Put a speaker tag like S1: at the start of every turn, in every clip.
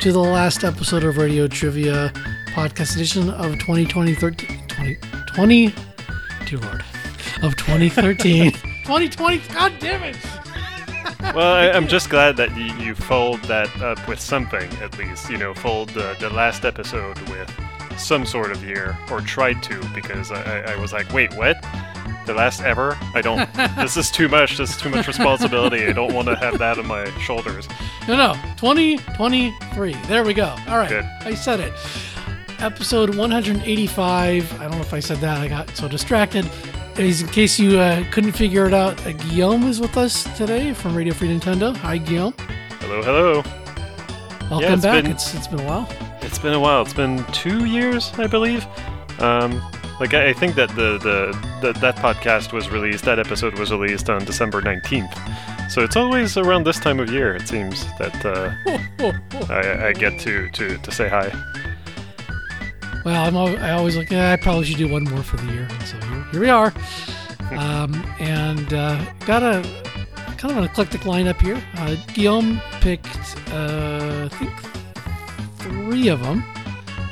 S1: to the last episode of Radio Trivia podcast edition of 2020 13 20, 20 dear lord of 2013 2020 god damn it
S2: well, I, am just glad that you, you followed that up with something, at least. You know, fold the, the last episode with some sort of year, or tried to, because I, I was like, wait, what? The last ever? I don't. this is too much. This is too much responsibility. I don't want to have that on my shoulders.
S1: No, no. 2023. There we go. All right.
S2: Good.
S1: I said it. Episode 185. I don't know if I said that. I got so distracted. Anyways, in case you uh, couldn't figure it out, uh, Guillaume is with us today from Radio Free Nintendo. Hi, Guillaume.
S2: Hello, hello.
S1: Welcome
S2: yeah, it's
S1: back.
S2: Been,
S1: it's it's been a while.
S2: It's been a while. It's been two years, I believe. Um, like I, I think that the, the, the that podcast was released. That episode was released on December nineteenth. So it's always around this time of year. It seems that uh, I, I get to, to to say hi.
S1: Well, I'm al- I always like, yeah, I probably should do one more for the year. So here, here we are. Um, and uh, got a kind of an eclectic lineup here. Uh, Guillaume picked, uh, I think, three of them.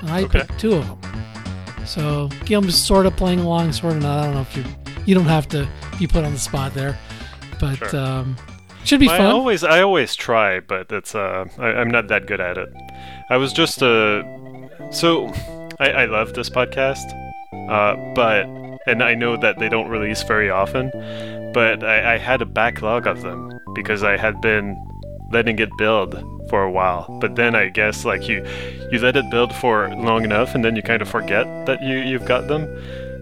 S1: And I
S2: Okay.
S1: picked two of them. So Guillaume's sort of playing along, sort of not. I don't know if you you don't have to be put on the spot there, but
S2: Sure.
S1: um, should be
S2: I
S1: fun.
S2: always I always try, but it's uh I, I'm not that good at it. I was just uh so I, I love this podcast, uh but and I know that they don't release very often, but I, I had a backlog of them because I had been letting it build for a while. But then I guess like you you let it build for long enough and then you kind of forget that you you've got them.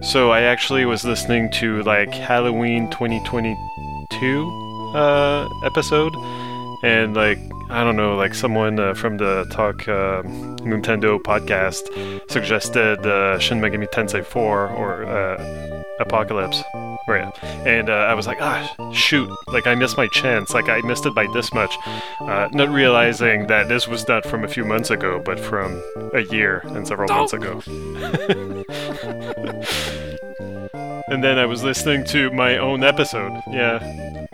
S2: So I actually was listening to like Halloween 2022 uh, episode, and like I don't know, like someone uh, from the Talk uh, Nintendo podcast suggested uh, Shin Megami Tensei 4 or uh, Apocalypse. Right, and uh, I was like, ah, shoot! Like I missed my chance. Like I missed it by this much, uh, not realizing that this was not from a few months ago, but from a year and several months ago. and then I was listening to my own episode. Yeah,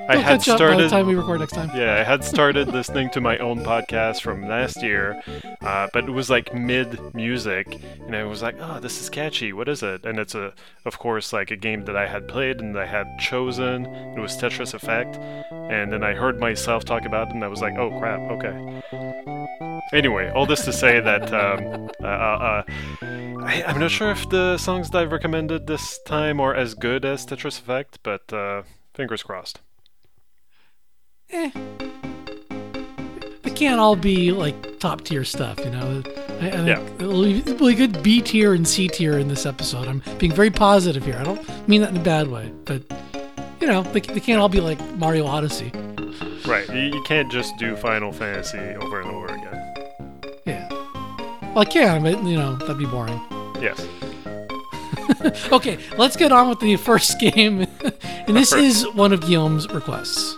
S2: I
S1: They'll
S2: had
S1: catch up by the
S2: started.
S1: time we record next time.
S2: Yeah, I had started listening to my own podcast from last year, uh, but it was like mid music, and I was like, "Oh, this is catchy. What is it?" And it's a, of course, like a game that I had played and I had chosen. It was Tetris Effect, and then I heard myself talk about it, and I was like, "Oh crap, okay." Anyway, all this to say that um, uh, uh, uh, I, I'm not sure if the songs that I've recommended this time are as good as Tetris Effect, but uh, fingers crossed.
S1: eh. Can't all be like top tier stuff, you know. I, I
S2: Yeah.
S1: it'll be, it'll be good B tier and C tier in this episode. I'm being very positive here. I don't mean that in a bad way, but you know, they, they can't all be like Mario Odyssey.
S2: Right, you, you can't just do Final Fantasy over and over again.
S1: Yeah. Well, I can, but you know, that'd be boring.
S2: Yes.
S1: Okay, let's get on with the first game, and this is one of Guillaume's requests.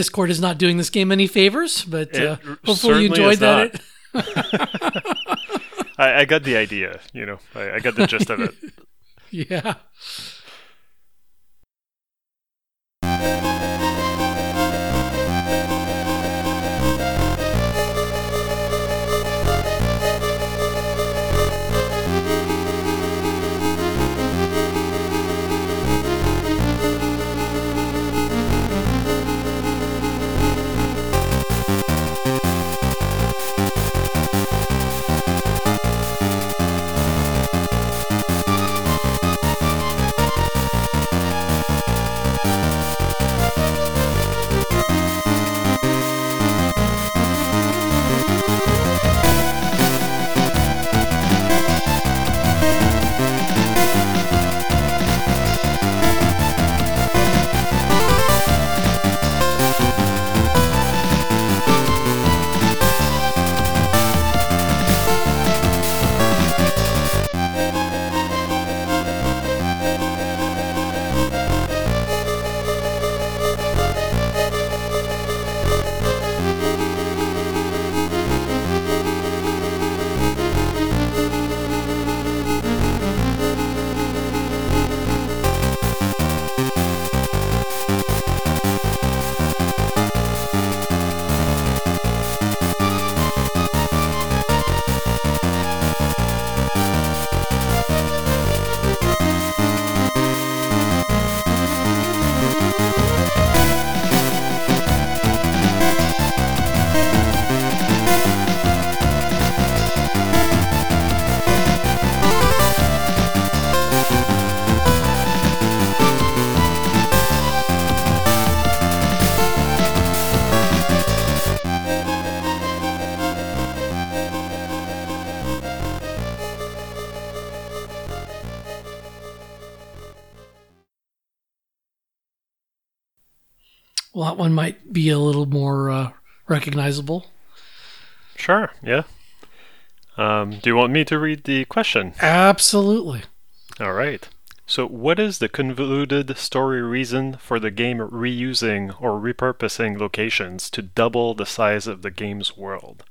S1: Discord is not doing this game any favors, but uh, hopefully you enjoyed that.
S2: I, I got the idea. You know, I, I got the gist of it.
S1: yeah. That one might be a little more uh, recognizable.
S2: Sure. Yeah. Um, do you want me to read the question?
S1: Absolutely.
S2: All right. So, what is the convoluted story reason for the game reusing or repurposing locations to double the size of the game's world?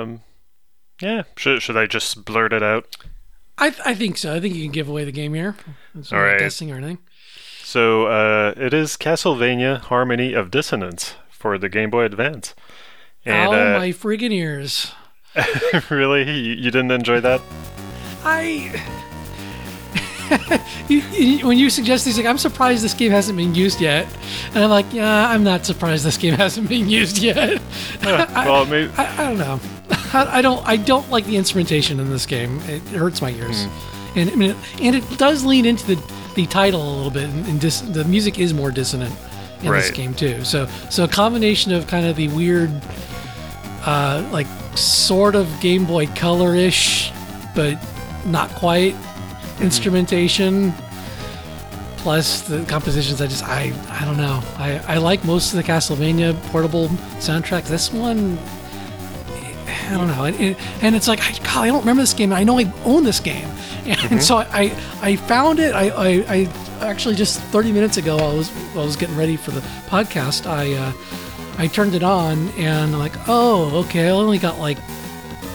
S2: Um, yeah. Should should I just blurt it out?
S1: I, th- I think so. I think you can give away the game here. It's
S2: All right.
S1: guessing or anything.
S2: So uh, it is Castlevania Harmony of Dissonance for the Game Boy Advance. And
S1: oh
S2: uh,
S1: my friggin' ears!
S2: really? You, you didn't enjoy that?
S1: I. you, you, when you suggest these, like, I'm surprised this game hasn't been used yet, and I'm like, yeah, I'm not surprised this game hasn't been used yet. I,
S2: well, maybe.
S1: I, I don't know. I, I don't. I don't like the instrumentation in this game. It hurts my ears, and I mean, and it does lean into the the title a little bit, and, and dis, the music is more dissonant in this game too. So, so a combination of kind of the weird, uh, like sort of Game Boy Color ish, but not quite instrumentation. Plus the compositions, I just I I don't know. I, I like most of the Castlevania portable soundtrack This one, I don't know. And, and- it's like I, God, I don't remember this game. I know I own this game, and so I I found it. I, I I actually just 30 minutes ago I was I was getting ready for the podcast. I uh, I turned it on and I'm like, oh, okay. I only got like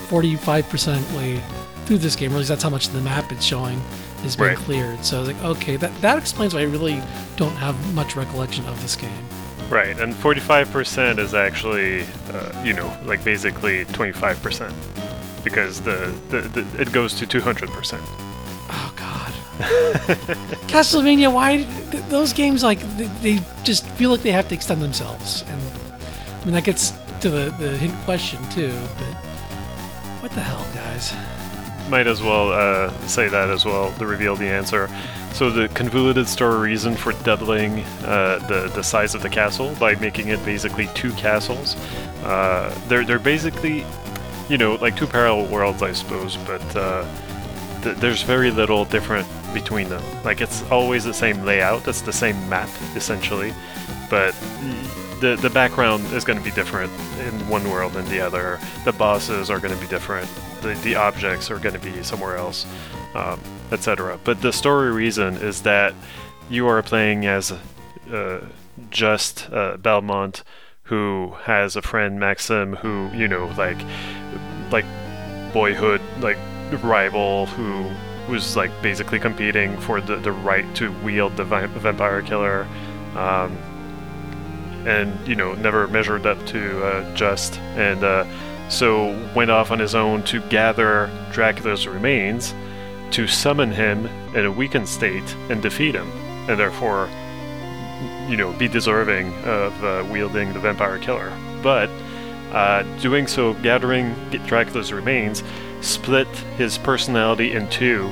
S1: 45% way through this game. Or at least that's how much the map it's showing is being
S2: Right.
S1: cleared. So I was like, okay, that that explains why I really don't have much recollection of this game.
S2: Right, and 45% is actually, uh, you know, like basically 25%. Because the, the, the it goes to 200%.
S1: Oh God. Castlevania, why th- those games like they, they just feel like they have to extend themselves, and I mean that gets to the the hint question too. But what the hell, guys?
S2: Might as well uh, say that as well to reveal the answer. So the convoluted story reason for doubling uh, the the size of the castle by making it basically two castles. Uh, they're they're basically, you know, like two parallel worlds, I suppose, but uh, th- there's very little different between them. Like it's always the same layout. It's the same map essentially, but the the background is going to be different in one world than the other. The bosses are going to be different. The the objects are going to be somewhere else, um, etc. But the story reason is that you are playing as uh, Juste uh, Belmont, who has a friend Maxim, who you know like like boyhood like rival who was like basically competing for the, the right to wield the vi- vampire killer um, and you know never measured up to uh, Juste. And uh, so went off on his own to gather dracula's remains to summon him in a weakened state and defeat him and therefore you know be deserving of uh, wielding the vampire killer. But uh, doing so gathering dracula's remains split his personality in two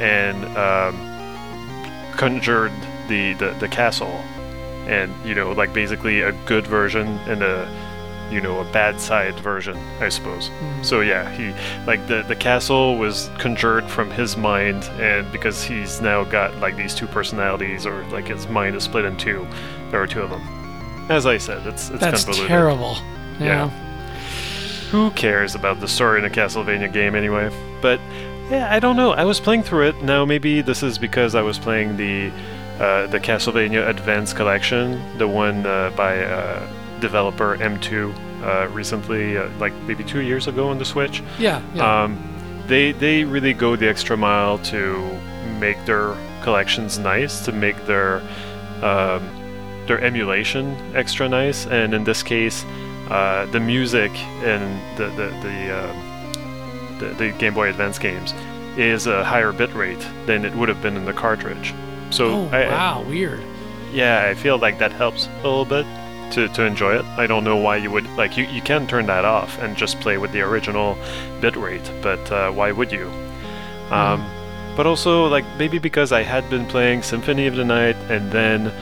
S2: and um, conjured the, the, the castle and you know like basically a good version and a you know a bad side version i suppose hmm. so yeah he like the the castle was conjured from his mind and because he's now got like these two personalities or like his mind is split in two there are two of them as i said it's it's
S1: That's
S2: convoluted
S1: terrible.
S2: Yeah. who cares about the story in a Castlevania game anyway? But yeah, I don't know. I was playing through it. Now maybe this is because I was playing the the Castlevania Advance Collection, the one uh, by uh, developer M2 uh, recently, uh, like maybe two years ago on the Switch.
S1: Yeah. Yeah.
S2: Um, they they really go the extra mile to make their collections nice, to make their um, their emulation extra nice, and in this case, uh, the music in the the the, uh, the the Game Boy Advance games is a higher bitrate than it would have been in the cartridge. So
S1: oh
S2: I,
S1: wow, weird.
S2: yeah, I feel like that helps a little bit to, to enjoy it. I don't know why you would like you, you can turn that off and just play with the original bitrate, but uh, why would you? Um, but also like maybe because I had been playing Symphony of the Night and then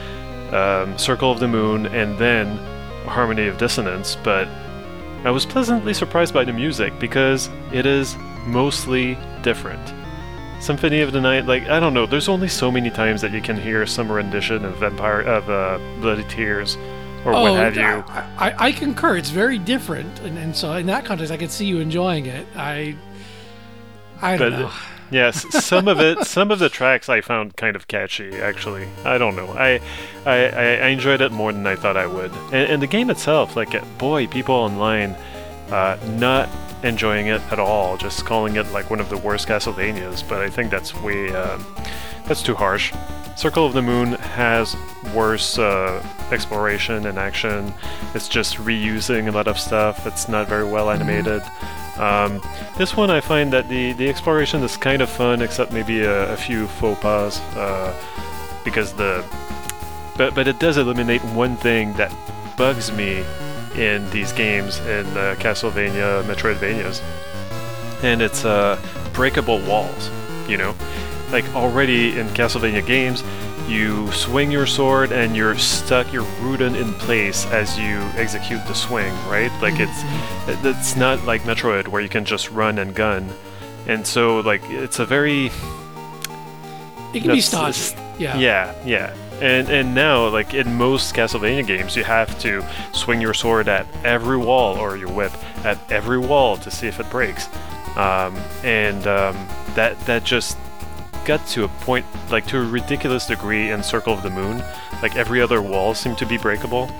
S2: um, Circle of the Moon and then Harmony of Dissonance, but I was pleasantly surprised by the music because it is mostly different. Symphony of the Night, like I don't know, there's only so many times that you can hear some rendition of Vampire of uh, Bloody Tears or what have you.
S1: I, I, I concur. It's very different, and, and so in that context, I could see you enjoying it. I, I don't
S2: But-
S1: know.
S2: Yes, some of it, some of the tracks I found kind of catchy. Actually, I don't know. I, I, I I enjoyed it more than I thought I would. And, and the game itself, like, uh, boy, people online, uh, not enjoying it at all. Just calling it like one of the worst Castlevanias. But I think that's way, um, that's too harsh. Circle of the Moon has worse uh, exploration and action. It's just reusing a lot of stuff. It's not very well animated. Um, this one I find that the, the exploration is kind of fun, except maybe a, a few faux pas, uh, because the but but it does eliminate one thing that bugs me in these games in uh, Castlevania, Metroidvanias, and it's uh, breakable walls. You know, like already in Castlevania games, you swing your sword and you're stuck, you're rooted in place as you execute the swing, right? Like it's it's not like Metroid where you can just run and gun, and so like it's a very
S1: It can be stodgy. Yeah.
S2: yeah, yeah. And and now, like in most Castlevania games, you have to swing your sword at every wall or your whip at every wall to see if it breaks. Um, and um, that that just got to a point, like to a ridiculous degree in Circle of the Moon. Like every other wall seemed to be breakable,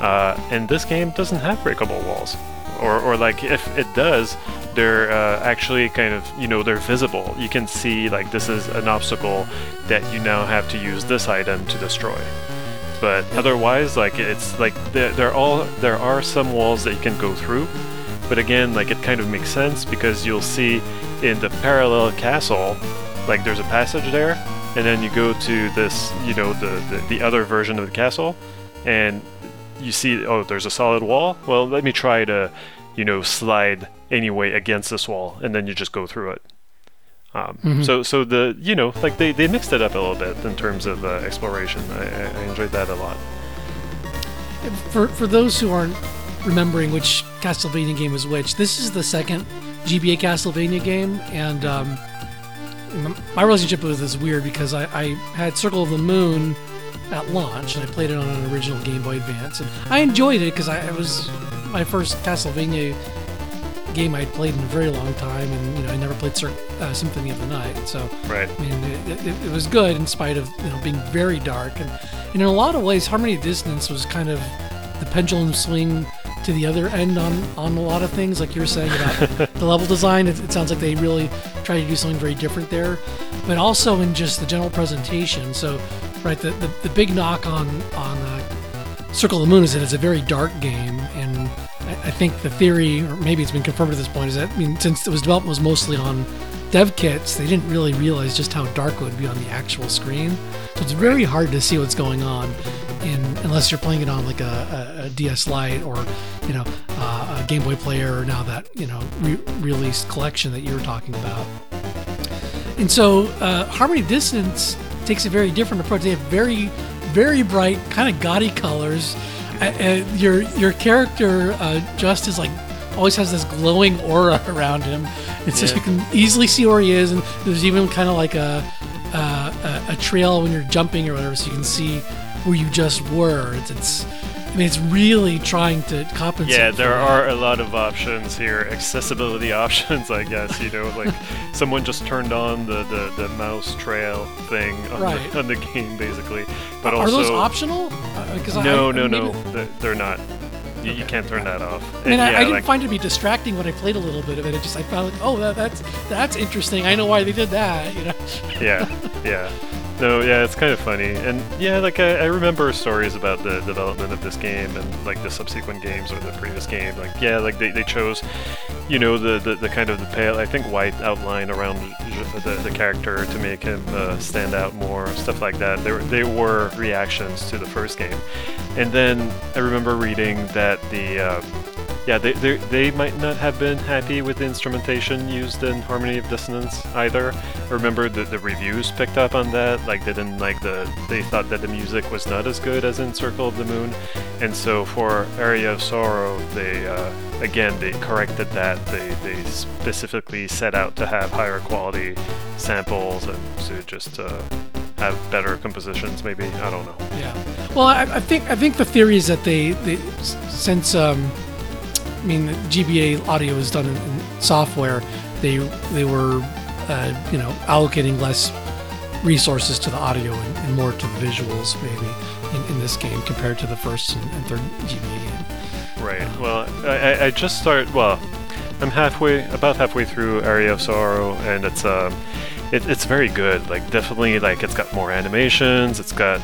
S2: uh, and this game doesn't have breakable walls. Or, or like if it does, they're uh, actually kind of you know they're visible. You can see like this is an obstacle that you now have to use this item to destroy. But otherwise, like it's like there, all there are some walls that you can go through. But again, like it kind of makes sense because you'll see in the parallel castle, like there's a passage there, and then you go to this, you know, the the, the other version of the castle, and you see, oh, there's a solid wall. Well, let me try to, you know, slide anyway against this wall, and then you just go through it. Um,
S1: Mhm.
S2: So, so the you know, like they, they mixed it up a little bit in terms of uh, exploration. I, I I enjoyed that a lot.
S1: For for those who aren't remembering which Castlevania game is which, this is the second GBA Castlevania game, and um, my relationship with it is weird because I, I had Circle of the Moon at launch, and I played it on an original Game Boy Advance, and I enjoyed it because I it was my first Castlevania game I'd played in a very long time, and you know I never played Cir- uh, Symphony of the Night, so
S2: Right.
S1: I mean, it, it, it was good in spite of you know being very dark, and, and in a lot of ways, Harmony of Dissonance was kind of the pendulum swing to the other end on on a lot of things, like you were saying about the level design. It, it sounds like they really tried to do something very different there, but also in just the general presentation. So, right, the the, the big knock on on uh, Circle of the Moon is that it's a very dark game, and I, I think the theory, or maybe it's been confirmed at this point, is that I mean, since it was development was mostly on dev kits, they didn't really realize just how dark it would be on the actual screen. So it's very hard to see what's going on, in unless you're playing it on like a, a, a DS Lite or you know uh, a Game Boy Player or now that you know re- released collection that you were talking about. And so uh, Harmony Dissonance takes a very different approach. They have very, very bright, kind of gaudy colors. Uh, uh, your your character uh, just is like always has this glowing aura around him. It's just you can easily see where he is, and there's even kind of like a, a a a trail when you're jumping or whatever, so you can see where you just were. It's, it's I mean, it's really trying to compensate.
S2: Yeah, there are a lot of options here, accessibility options, I guess. You know, like someone just turned on the, the, the mouse trail thing on,
S1: Right.
S2: the, on the game, basically. But
S1: are
S2: also,
S1: those optional? Uh, because
S2: no,
S1: I,
S2: no, no, they're, they're not. You, you can't turn that off.
S1: I mean,
S2: And
S1: I,
S2: yeah,
S1: I didn't
S2: like,
S1: find it to be distracting when I played a little bit of it. It just I found like, oh, that, that's that's interesting. I know why they did that. You know.
S2: yeah, yeah. No, yeah, it's kind of funny, and yeah, like I, I remember stories about the development of this game and like the subsequent games or the previous game. Like, yeah, like they, they chose, you know, the, the, the kind of the pale, I think white outline around the, the character to make him uh, stand out more, stuff like that. They were, they were reactions to the first game, and then I remember reading that the uh, yeah, they, they, they might not have been happy with the instrumentation used in Harmony of Dissonance either. I remember the, the reviews picked up on that. Like, they didn't like the. They thought that the music was not as good as in Circle of the Moon. And so for Aria of Sorrow, they, uh, again, they corrected that. They, they specifically set out to have higher quality samples and to just uh, have better compositions, maybe. I don't know.
S1: Yeah. Well, I, I think I think the theory is that they, they since um, mean GBA audio is done in, in software, they they were uh, you know allocating less resources to the audio and, and more to the visuals maybe in, in this game compared to the first and, and third GBA game.
S2: Right. Well, I, I- I just started. Well, I'm halfway, about halfway through Aria of Sorrow, and it's um, it, it's very good. Like definitely, like it's got more animations. It's got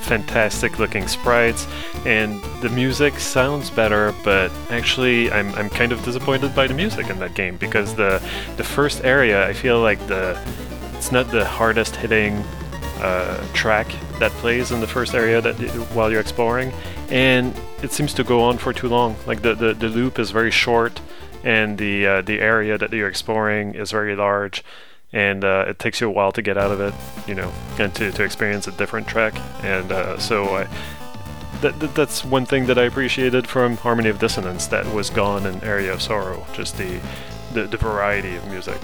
S2: fantastic looking sprites, and the music sounds better. But actually, I'm, I'm kind of disappointed by the music in that game because the the first area I feel like the it's not the hardest hitting uh, track that plays in the first area that while you're exploring, and it seems to go on for too long. Like the, the, the loop is very short, and the uh, the area that you're exploring is very large, and uh, it takes you a while to get out of it, you know, and to, to experience a different track. And uh, so I, that, that, that's one thing that I appreciated from Harmony of Dissonance that was gone in Aria of Sorrow, just the the, the variety of music.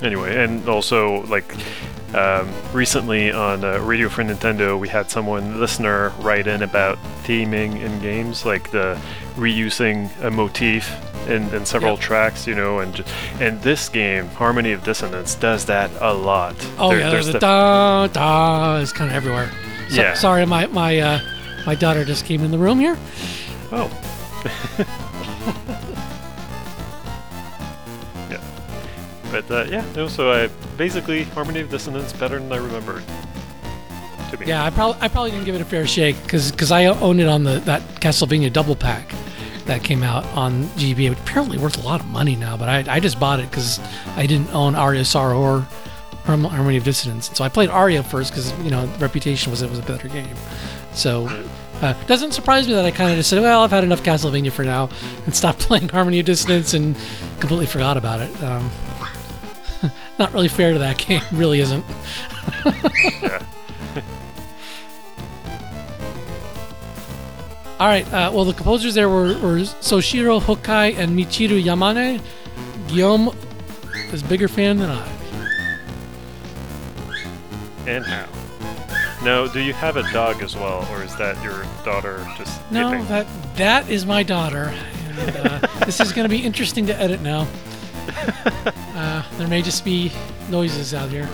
S2: Anyway, and also like um, recently on uh, Radio Free Nintendo, we had someone listener write in about theming in games, like the reusing a motif in, in several
S1: Yep.
S2: tracks, you know, and and this game, Harmony of Dissonance, does that a lot.
S1: Oh
S2: There-
S1: yeah,
S2: there's
S1: the
S2: the-
S1: da da is kind of everywhere. So,
S2: Yeah.
S1: Sorry, my my uh, my daughter just came in the room here.
S2: Oh. yeah. But uh, yeah, no, so I basically Harmony of Dissonance better than I remembered. To me.
S1: Yeah, I probably I probably didn't give it a fair shake because I owned it on the that Castlevania double pack that came out on GBA, which apparently worth a lot of money now. But I, I just bought it because I didn't own Sorrow or Harm- Harmony of Dissonance. So I played Aria first because you know reputation was it was a better game. So uh, doesn't surprise me that I kind of just said, well, I've had enough Castlevania for now, and stopped playing Harmony of Dissonance and completely forgot about it. Um, not really fair to that game, really isn't.
S2: Yeah.
S1: All right. Uh, well, the composers there were, were Soshiro Hokkai and Michiru Yamane. Guillaume is a bigger fan than I.
S2: And how? No, do you have a dog as well, or is that your daughter just
S1: No,
S2: yipping?
S1: that that is my daughter. And, uh, this is going to be interesting to edit now. Uh, there may just be noises out here.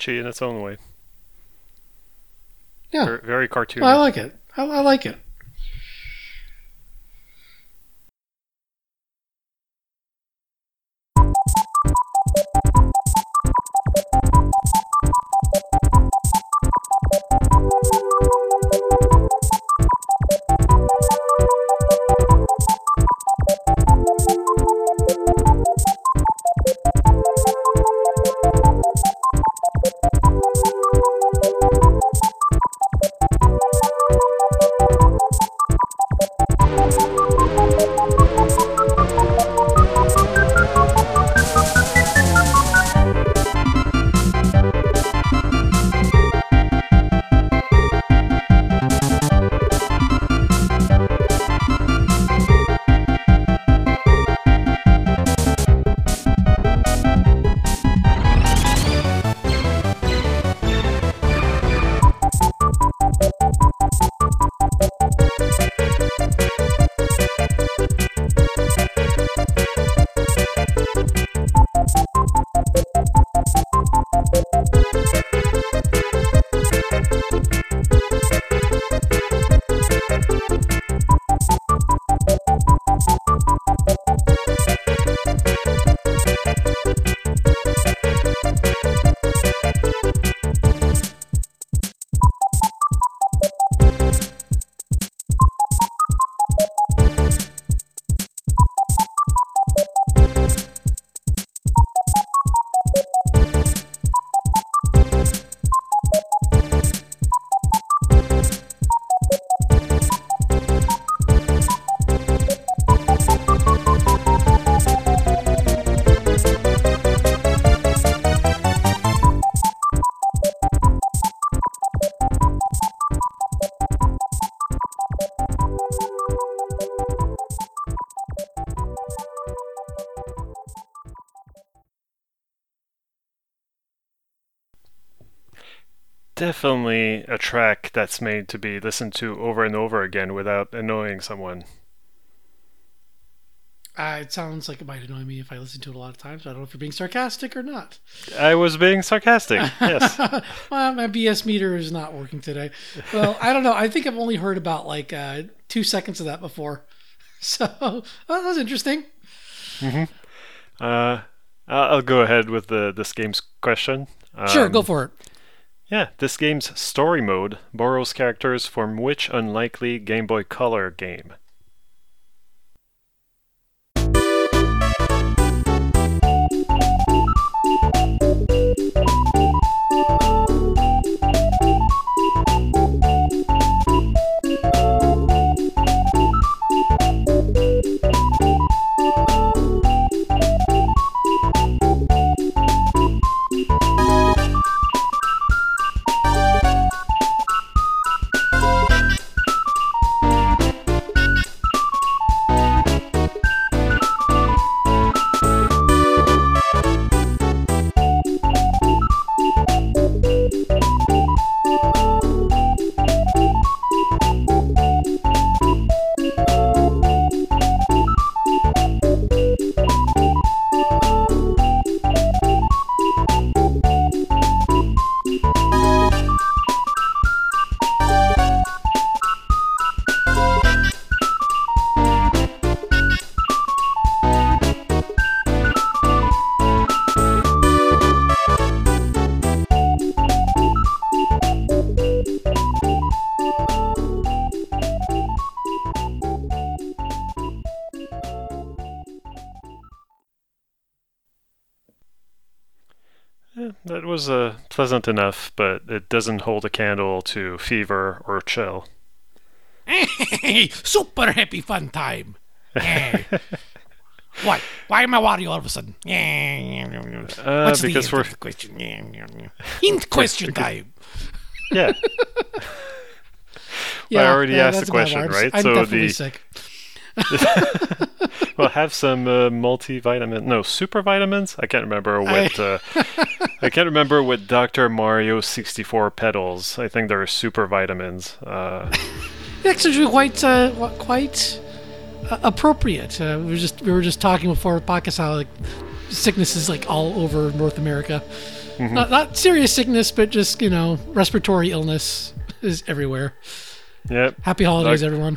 S2: Catchy in its own way.
S1: Yeah.
S2: Very, very cartoony.
S1: Well, I like it. I, I like it.
S2: Definitely a track that's made to be listened to over and over again without annoying someone.
S1: Uh, it sounds like it might annoy me if I listen to it a lot of times. I don't know if you're being sarcastic or not.
S2: I was being sarcastic. Yes.
S1: well, my BS meter is not working today. Well, I don't know. I think I've only heard about like uh, two seconds of that before. So well, that was interesting.
S2: Uh, I'll go ahead with the this game's question.
S1: Sure,
S2: Um,
S1: go for it.
S2: Yeah, this game's story mode borrows characters from which unlikely Game Boy Color game? Pleasant enough, but it doesn't hold a candle to Fever or Chill.
S1: Hey, super happy fun time. Yeah. what? Why am I Wario all of a sudden? Yeah.
S2: Uh,
S1: What's the
S2: because
S1: answer
S2: we're
S1: the question? Yeah, yeah, yeah. Hint question time.
S2: yeah. I already asked
S1: that's
S2: the question, right?
S1: I'm
S2: So
S1: definitely
S2: the-
S1: sick.
S2: well, have some uh, multivitamin, no, super vitamins. I can't remember what. uh, I can't remember what Dr. Mario 64 peddles. I think they're super vitamins. Uh,
S1: It's actually quite uh, quite uh, appropriate. Uh, we were just we were just talking before podcast how like sickness is like all over North America.
S2: Mm-hmm.
S1: Not not serious sickness, but just you know respiratory illness is everywhere.
S2: yep,
S1: Happy holidays, everyone.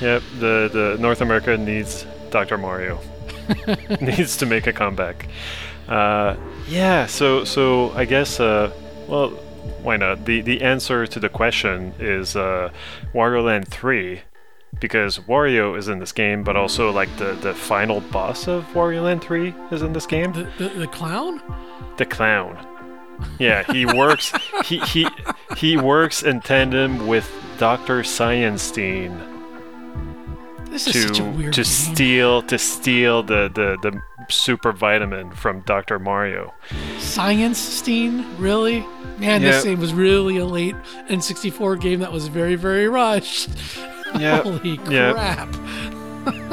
S2: Yep. The the North America needs Dr. Mario. needs to make a comeback. Uh, yeah. So so I guess uh, well, why not? The the answer to the question is uh, Wario Land 3. Because Wario is in this game, but also like the, the final boss of Wario Land 3 is in this game.
S1: The, the the clown.
S2: The clown. Yeah, he works. he he he works in tandem with Doctor Scienstein
S1: This is such a
S2: to
S1: weird
S2: to
S1: game.
S2: steal to steal the, the the super vitamin from Doctor Mario.
S1: Scienstein, really? Man,
S2: Yeah.
S1: this game was really a late N64 game that was very, very rushed.
S2: Yeah,
S1: Holy
S2: yeah.
S1: crap.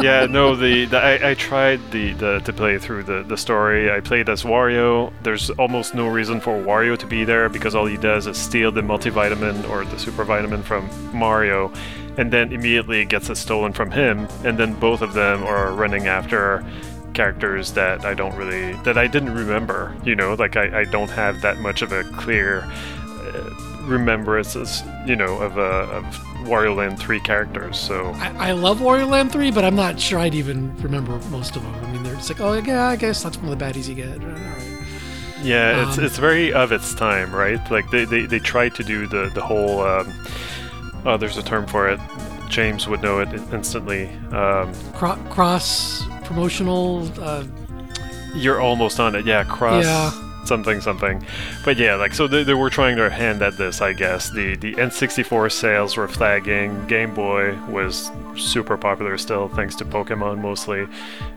S2: yeah, no, the, the I, I tried the, the to play through the, the story. I played as Wario. There's almost no reason for Wario to be there because all he does is steal the multivitamin or the super vitamin from Mario, and then immediately it gets it stolen from him. And then both of them are running after characters that I don't really that I didn't remember. You know, like I, I don't have that much of a clear uh, remembrances, you know, of uh, of Wario Land three characters. So.
S1: I, I love Wario Land 3, but I'm not sure I'd even remember most of them. I mean, they're just like, oh, yeah, I guess that's one of the baddies you get. Right.
S2: Yeah, it's
S1: Um,
S2: it's very of its time, right? Like they, they, they tried to do the the whole. Um, oh, there's a term for it. James would know it instantly. Um,
S1: Cro- cross promotional. Uh,
S2: you're almost on it, yeah. Cross
S1: Yeah.
S2: something something, but yeah, like so they, they were trying their hand at this, I guess. The the N64 sales were flagging. Game Boy was super popular still, thanks to Pokemon mostly,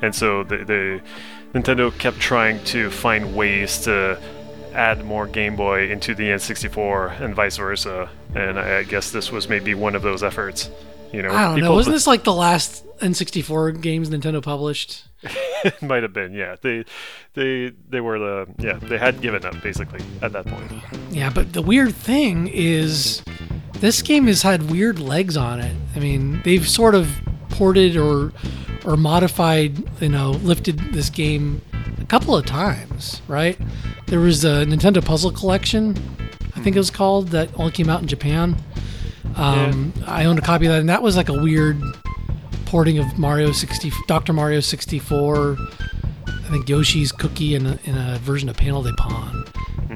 S2: and so the the Nintendo kept trying to find ways to add more Game Boy into the N64 and vice versa. And I, I guess this was maybe one of those efforts. You know,
S1: I don't know. Wasn't this like the last N64 games Nintendo published?
S2: it might have been. Yeah, they they they were the yeah they had given up basically at that point.
S1: Yeah, but the weird thing is this game has had weird legs on it. I mean, they've sort of ported or or modified, you know, lifted this game a couple of times, right? There was a Nintendo Puzzle Collection, I think it was called, that only came out in Japan. Um, I owned a copy of that, and that was like a weird porting of Mario 60, Dr. Mario 64. I think Yoshi's Cookie in a, in a version of Panel de Pon.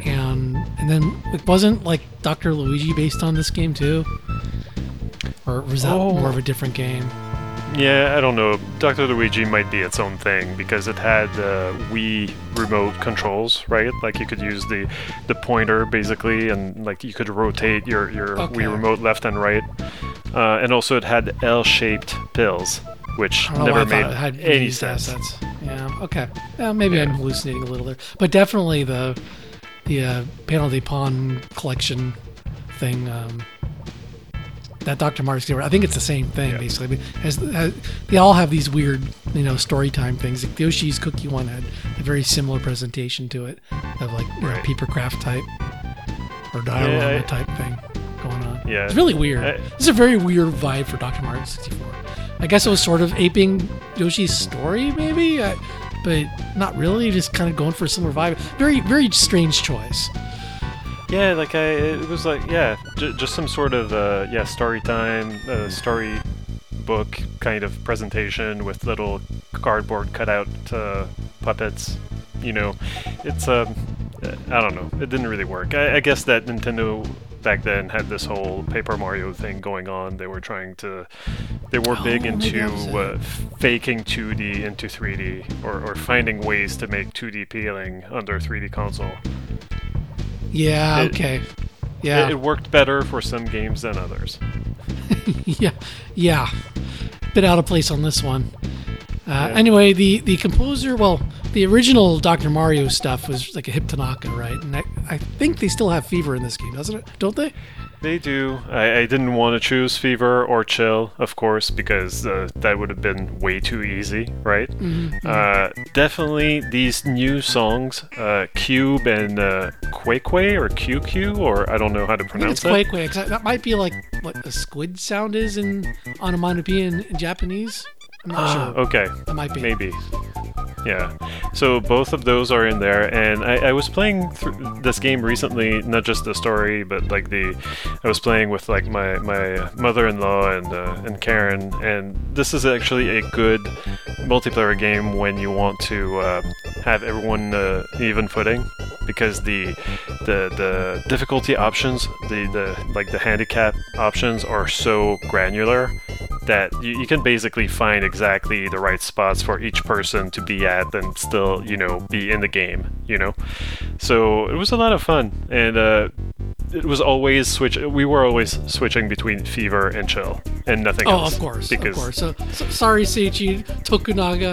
S1: And and then it wasn't like Dr. Luigi based on this game too? Or was that
S2: Oh.
S1: more of a different game?
S2: Yeah, I don't know. Dr. Luigi might be its own thing because it had uh, Wii remote controls, right? Like you could use the the pointer basically, and like you could rotate your your
S1: Okay.
S2: Wii remote left and right. Uh, and also it had L-shaped pills, which
S1: I don't know why
S2: never made
S1: had
S2: any sense.
S1: assets. Yeah, okay. Yeah, maybe
S2: Yeah.
S1: I'm hallucinating a little there. But definitely the the uh, Panel de Pon collection thing. Um, that Dr. Mario 64. I think it's the same thing
S2: Yeah.
S1: basically. Has, has, they all have these weird, you know, story time things. Like the Yoshi's Cookie one had a very similar presentation to it, of like you know, paper craft type or diorama
S2: Yeah,
S1: type thing going on.
S2: Yeah.
S1: It's really weird.
S2: I-
S1: it's a very weird vibe for Dr. Mario 64. I guess it was sort of aping Yoshi's story, maybe, but not really. Just kind of going for a similar vibe. Very, very strange choice.
S2: Yeah, like I, it was like yeah, j- just some sort of uh, yeah story time, uh, story book kind of presentation with little cardboard cutout uh, puppets. You know, it's um, I don't know, it didn't really work. I, I guess that Nintendo back then had this whole Paper Mario thing going on. They were trying to, they were big
S1: Oh, maybe
S2: into
S1: that was it.
S2: uh, faking 2D into 3D or, or finding ways to make 2D appealing under 3D console.
S1: Yeah.
S2: It-
S1: okay. Yeah.
S2: It, it worked better for some games than others.
S1: yeah, yeah, bit out of place on this one. Uh,
S2: Yeah.
S1: Anyway, the the composer, well, the original Dr. Mario stuff was like a Hip Tanaka, right? And I, I think they still have Fever in this game, doesn't it? Don't they?
S2: They do. I, I didn't want to choose Fever or Chill, of course, because uh, that would have been way too easy, right? Uh, definitely these new songs, uh, Cube and uh, Quakeway or QQ, or I don't know how to
S1: I think
S2: pronounce
S1: it's
S2: it.
S1: Quake Quake. 'cause That might be like what a squid sound is in onomatopoeia in, in Japanese. I'm not sure.
S2: Okay,
S1: That might be.
S2: maybe. Yeah. So both of those are in there, and I, I was playing through this game recently. Not just the story, but like the, I was playing with like my my mother-in-law and uh, and Karen, and this is actually a good multiplayer game when you want to uh, have everyone uh, even footing, because the the the difficulty options, the the like the handicap options are so granular that you, you can basically find exactly the right spots for each person to be at and still you know be in the game you know so it was a lot of fun and uh, it was always switch we were always switching between fever and chill and nothing
S1: Oh,
S2: else Oh,
S1: of course,
S2: because
S1: of course. So, so sorry, Seiichi Tokunaga,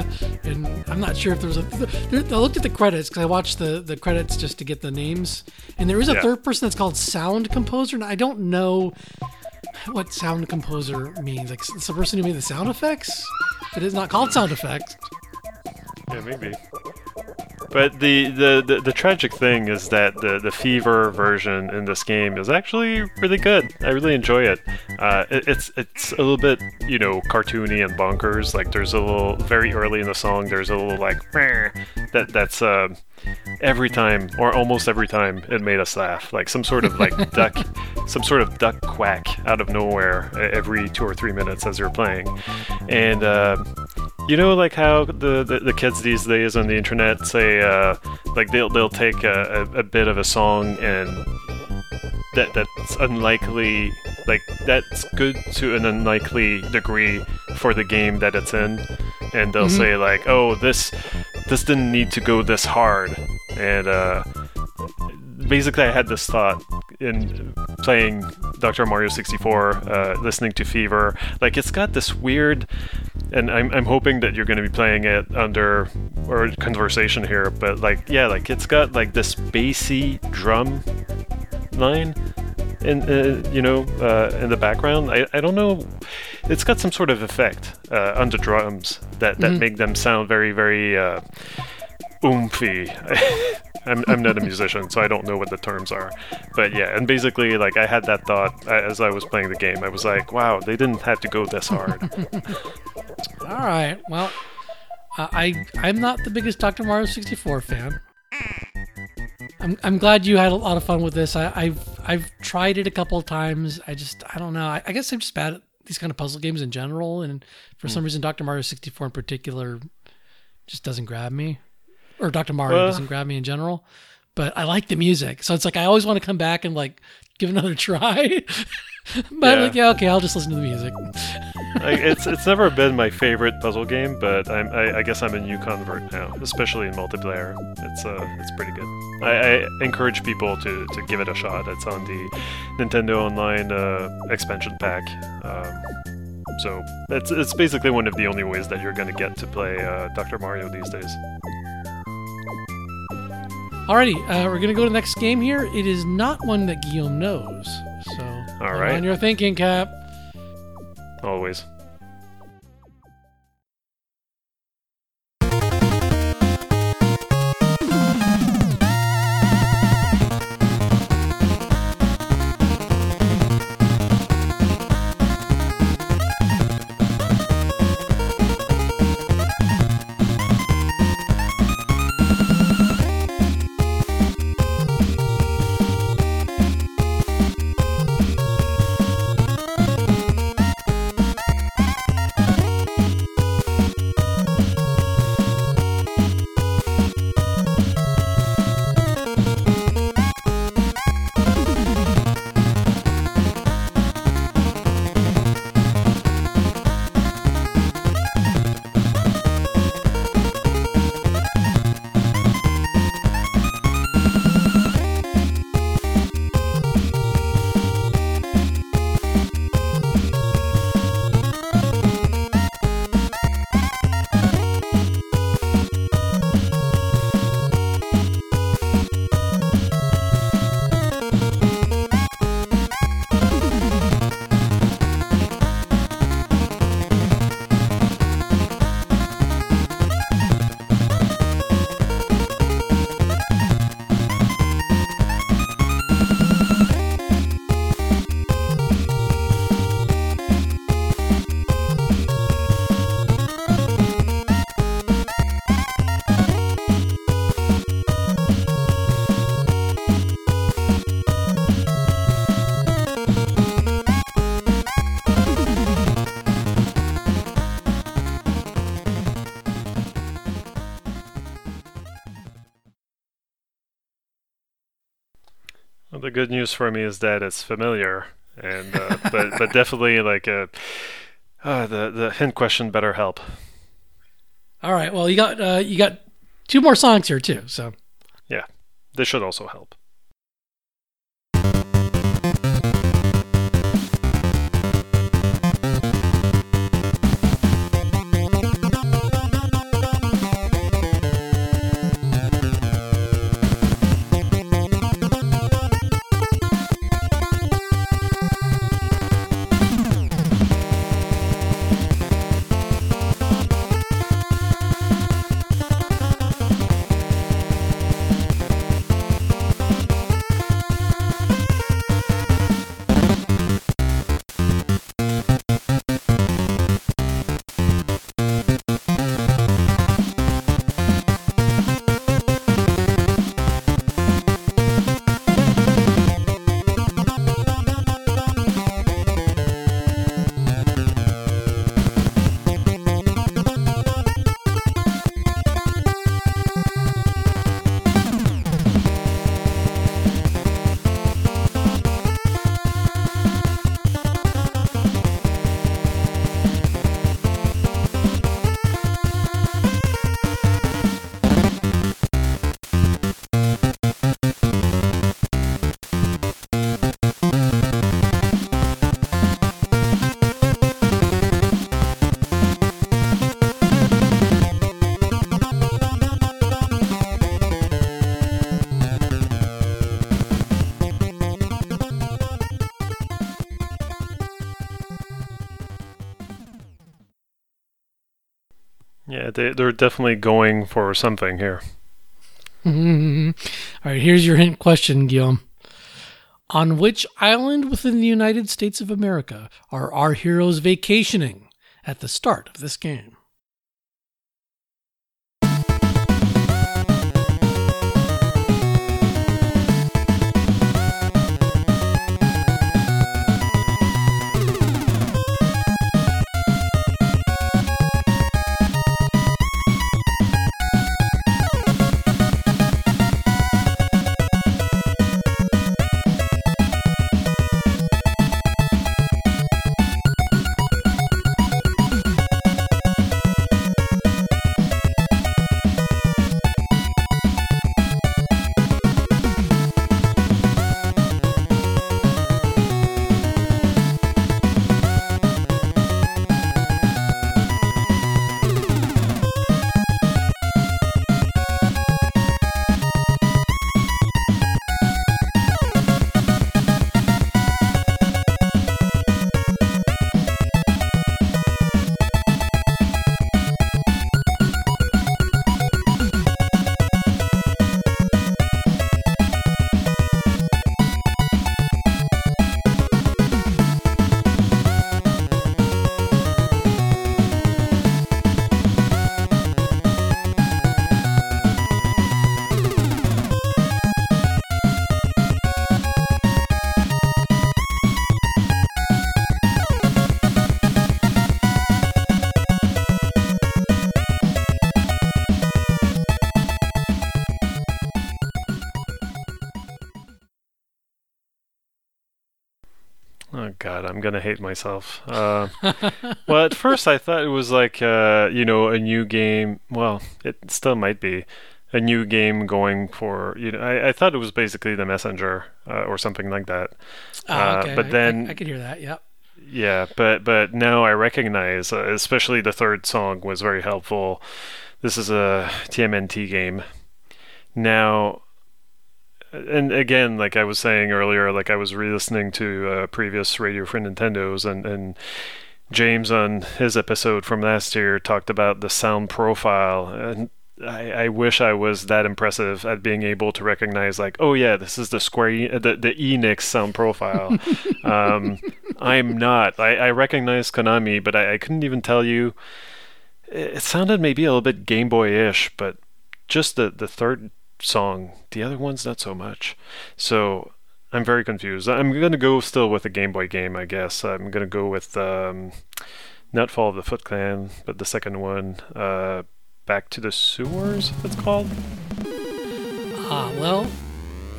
S1: and I'm not sure if there was a. There, I looked at the credits because I watched the the credits just to get the names, and there is a
S2: Yeah.
S1: third person that's called Sound Composer, and I don't know what Sound Composer means. Like it's the person who made the sound effects. It is not called sound effects.
S2: Yeah, maybe. But the, the, the, the tragic thing is that the, the fever version in this game is actually really good. I really enjoy it. Uh, it. It's it's a little bit you know cartoony and bonkers. Like there's a little very early in the song. There's a little like that that's uh, every time or almost every time it made us laugh. Like some sort of like duck, some sort of duck quack out of nowhere every two or three minutes as you're playing, and. Uh, you know, like how the, the, the kids these days on the internet say, uh, like they'll they'll take a, a, a bit of a song and that that's unlikely, like that's good to an unlikely degree for the game that it's in, and they'll
S1: Mhm.
S2: say like, oh, this this didn't need to go this hard, and uh, basically I had this thought in playing Dr. Mario 64, uh, listening to Fever, like it's got this weird and I'm, I'm hoping that you're going to be playing it under or conversation here but like yeah like it's got like this bassy drum line in uh, you know uh, in the background I, I don't know it's got some sort of effect uh, on the drums that that
S1: Mhm.
S2: make them sound very very uh, oomphy. I'm, I'm not a musician, so I don't know what the terms are. But yeah, and basically, like I had that thought uh, as I was playing the game. I was like, wow, they didn't have to go this hard.
S1: All right. Well, uh, I I'm not the biggest Dr. Mario 64 fan. I'm, I'm glad you had a lot of fun with this. I, I've I've tried it a couple of times. I just I don't know. I, I guess I'm just bad at these kind of puzzle games in general, and for some reason, Dr. Mario 64 in particular just doesn't grab me, or Dr. Mario
S2: Well-
S1: doesn't grab me in general. But I like the music, so it's like I always want to come back and like give another try. but
S2: Yeah.
S1: like yeah, okay, I'll just listen to the music.
S2: like, it's it's never been my favorite puzzle game, but I'm, I, I guess I'm a new convert now, especially in multiplayer. It's uh it's pretty good. I, I encourage people to, to give it a shot. It's on the Nintendo Online uh, expansion pack. Um, so it's it's basically one of the only ways that you're gonna get to play uh, Dr. Mario these days.
S1: Alrighty, uh, we're gonna go to the next game here. It is not one that Guillaume knows, so
S2: All right.
S1: on your thinking cap.
S2: Always. Good news for me is that it's familiar, and uh, but but definitely like a uh, the the hint question better help.
S1: All right, well you got uh, you got two more songs here too. So yeah,
S2: This should also help. They, they're definitely going for something here.
S1: All right, here's your hint question, Guillaume. On which island within the United States of America are our heroes vacationing at the start of this game?
S2: God, I'm gonna hate myself. Uh, well, at first I thought it was like uh, you know a new game. Well, it still might be a new game going for you know. I, I thought it was basically the messenger uh, or something like that.
S1: Oh, okay.
S2: Uh, but then
S1: I, I, I could hear that. Yep.
S2: Yeah, but but now I recognize, uh, especially the third song was very helpful. This is a TMNT game. Now, and again, like I was saying earlier, like I was re-listening to uh, previous Radio Free Nintendos, and and James on his episode from last year talked about the sound profile, and I, I wish I was that impressive at being able to recognize, like, oh yeah, this is the Square e- the the Enix sound profile. um, I'm not. I, I recognize Konami, but I, I couldn't even tell you. It sounded maybe a little bit Game Boy-ish, but just the the third song. The other ones, not so much. So I'm very confused. I'm going to go still with a Game Boy game, I guess. I'm going to go with um, not Fall of the Foot Clan, but the second one, uh, Back to the Sewers, it's called.
S1: Ah, well,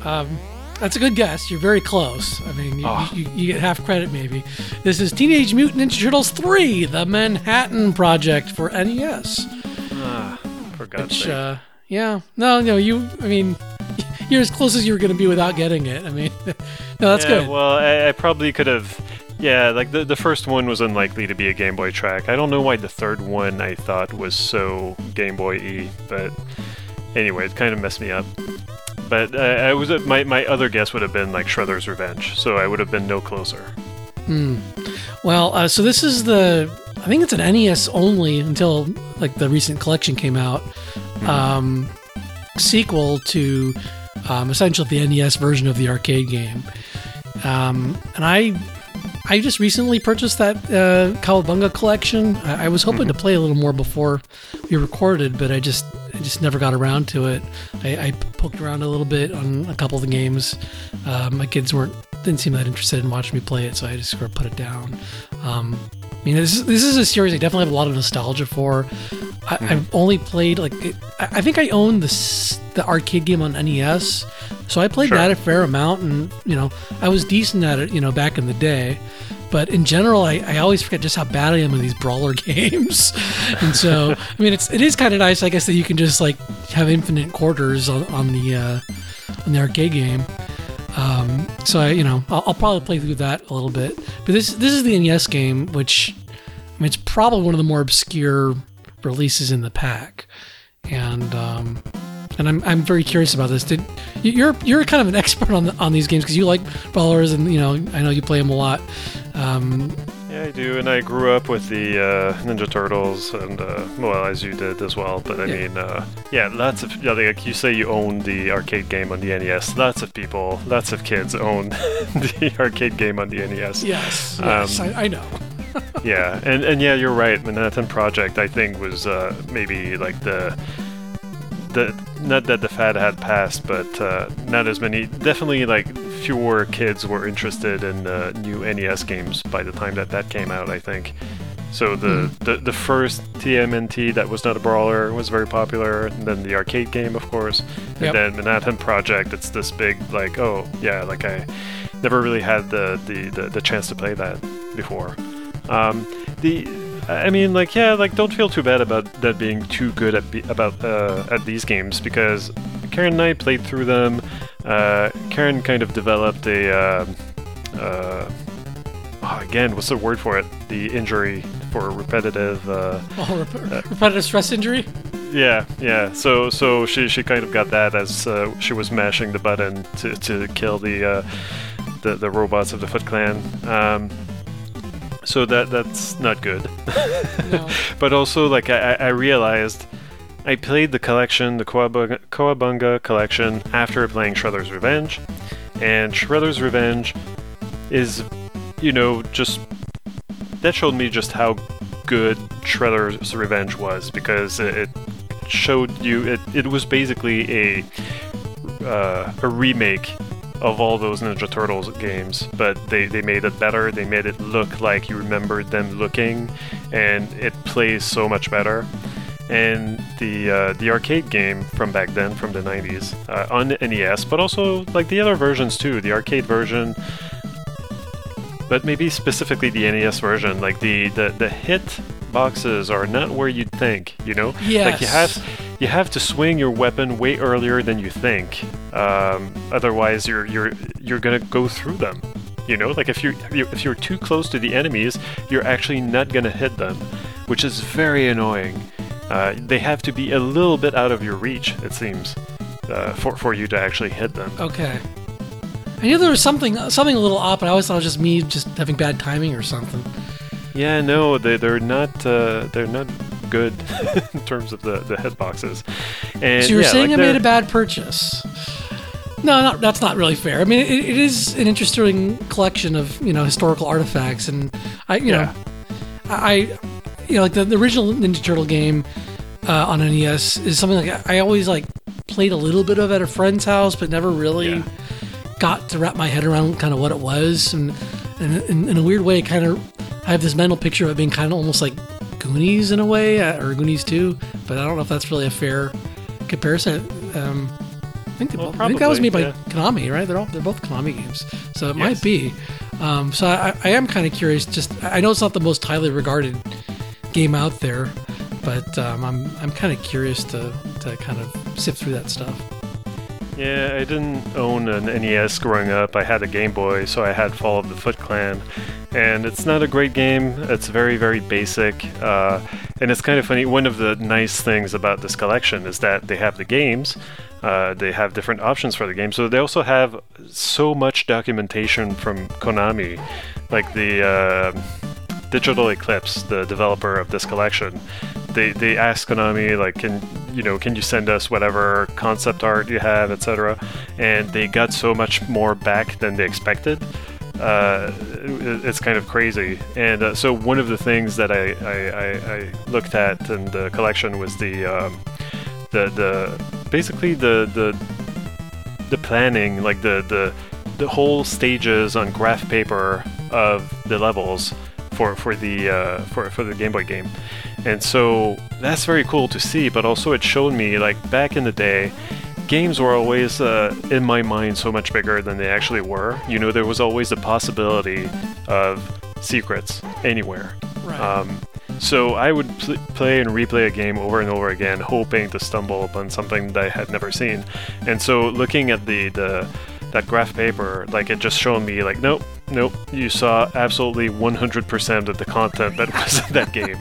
S1: um, that's a good guess. You're very close. I mean, you,
S2: Oh.
S1: you, you get half credit maybe. This is Teenage Mutant Ninja Turtles 3, the Manhattan Project for NES.
S2: Ah, for God's
S1: Which,
S2: sake.
S1: uh, yeah, no, no, you. I mean, you're as close as you were going to be without getting it. I mean, no, that's
S2: yeah,
S1: good.
S2: Well, I, I probably could have. Yeah, like the, the first one was unlikely to be a Game Boy track. I don't know why the third one I thought was so Game Boy y, but anyway, it kind of messed me up. But uh, I was my my other guess would have been like Shredder's Revenge, so I would have been no closer.
S1: Hmm. Well, uh, so this is the. I think it's an NES only until like the recent collection came out. Um, sequel to um, essentially the NES version of the arcade game. Um, and I, I just recently purchased that uh, Cowabunga collection. I, I was hoping to play a little more before we recorded, but I just, I just never got around to it. I, I poked around a little bit on a couple of the games. Uh, my kids weren't didn't seem that interested in watching me play it, so I just sort of put it down. Um, I mean, this is, this is a series I definitely have a lot of nostalgia for. I, I've only played like it, I think I own the the arcade game on NES, so I played
S2: Sure.
S1: that a fair amount, and you know I was decent at it, you know, back in the day. But in general, I, I always forget just how bad I am in these brawler games, and so I mean, it's it is kind of nice, I guess, that you can just like have infinite quarters on, on the uh, on the arcade game. Um, so I, you know, I'll, I'll probably play through that a little bit. But this this is the NES game, which I mean, it's probably one of the more obscure releases in the pack, and um, and I'm, I'm very curious about this. Did you- you're you're kind of an expert on the, on these games because you like brawlers and you know I know you play them a lot. Um,
S2: Yeah, I do, and I grew up with the uh, Ninja Turtles, and uh, well, as you did as well. But I
S1: Yeah.
S2: mean, uh, yeah, lots of yeah, like you say, you own the arcade game on the NES. Lots of people, lots of kids own the arcade game on the NES.
S1: Yes, yes,
S2: Um,
S1: I, I know.
S2: Yeah, and and yeah, you're right. Manhattan Project, I think, was uh, maybe like the the not that the fad had passed, but uh, not as many. Definitely, like fewer kids were interested in uh, new NES games by the time that that came out. I think. So the, the the first TMNT that was not a brawler was very popular, and then the arcade game, of course, and
S1: Yep.
S2: then Manhattan Project. It's this big, like, oh yeah, like I never really had the the, the, the chance to play that before. Um, the I mean, like, yeah, like, don't feel too bad about that being too good at be- about uh, at these games because Karen and I played through them. Uh, Karen kind of developed a uh, uh, oh, again, what's the word for it? The injury for repetitive. Uh,
S1: Oh, rep- repetitive stress injury.
S2: yeah, yeah. So so she she kind of got that as uh, she was mashing the button to, to kill the, uh, the the robots of the Foot Clan. Um, so that that's not good.
S1: No.
S2: but also like I, I realized I played the collection, the Cowabunga, Cowabunga collection, after playing Shredder's Revenge, and Shredder's Revenge is, you know, just that showed me just how good Shredder's Revenge was because it, it showed you it, it was basically a uh, a remake of all those Ninja Turtles games, but they, they made it better. They made it look like you remembered them looking, and it plays so much better. And the uh, the arcade game from back then, from the 90s, uh, on NES, but also like the other versions too. The arcade version, but maybe specifically the NES version. Like the the, the hit boxes are not where you'd think. You know, yes. like you have you have to swing your weapon way earlier than you think. Um, otherwise, you're you're you're gonna go through them. You know, like if you're you- if you're too close to the enemies, you're actually not gonna hit them, which is very annoying. Uh, they have to be a little bit out of your reach, it seems, uh, for for you to actually hit them.
S1: Okay. I knew there was something something a little off, but I always thought it was just me just having bad timing or something.
S2: Yeah, no, they they're not uh, they're not good in terms of the the hitboxes. And
S1: So you were
S2: yeah,
S1: saying
S2: like
S1: I made a bad purchase. No, not, that's not really fair. I mean, it, it is an interesting collection of you know historical artifacts, and I you
S2: Yeah.
S1: know, I you know like the, the original Ninja Turtle game uh, on NES is something like I, always like played a little bit of at a friend's house, but never really
S2: Yeah.
S1: got to wrap my head around kind of what it was, and, and in, in a weird way, kind of I have this mental picture of it being kind of almost like Goonies in a way, uh, or Goonies 2, but I don't know if that's really a fair comparison. Um, I think,
S2: Well,
S1: both, I think that was made by
S2: probably,
S1: Konami, right? They're all they're both Konami games, so it
S2: Yes.
S1: might be. Um, so I, I am kind of curious. Just I know it's not the most highly regarded game out there, but um, I'm I'm kind of curious to to kind of sift through that stuff.
S2: Yeah, I didn't own an NES growing up. I had a Game Boy, so I had Fall of the Foot Clan. And it's not a great game. It's very, very basic. Uh, and it's kind of funny. One of the nice things about this collection is that they have the games, uh, they have different options for the game. So they also have so much documentation from Konami, like the. Uh, Digital Eclipse, the developer of this collection, they they asked Konami like, can you know, can you send us whatever concept art you have, etc. And they got so much more back than they expected. Uh, it's kind of crazy. And uh, so one of the things that I, I, I, I looked at in the collection was the um, the the basically the the the planning, like the the the whole stages on graph paper of the levels for for the uh, for for the Game Boy game, and so that's very cool to see. But also, it showed me like back in the day, games were always uh, in my mind so much bigger than they actually were. You know, there was always the possibility of secrets anywhere.
S1: Right.
S2: Um, so I would pl- play and replay a game over and over again, hoping to stumble upon something that I had never seen. And so looking at the the that graph paper, like it just showed me like, nope, nope, you saw absolutely 100% of the content that was in that game.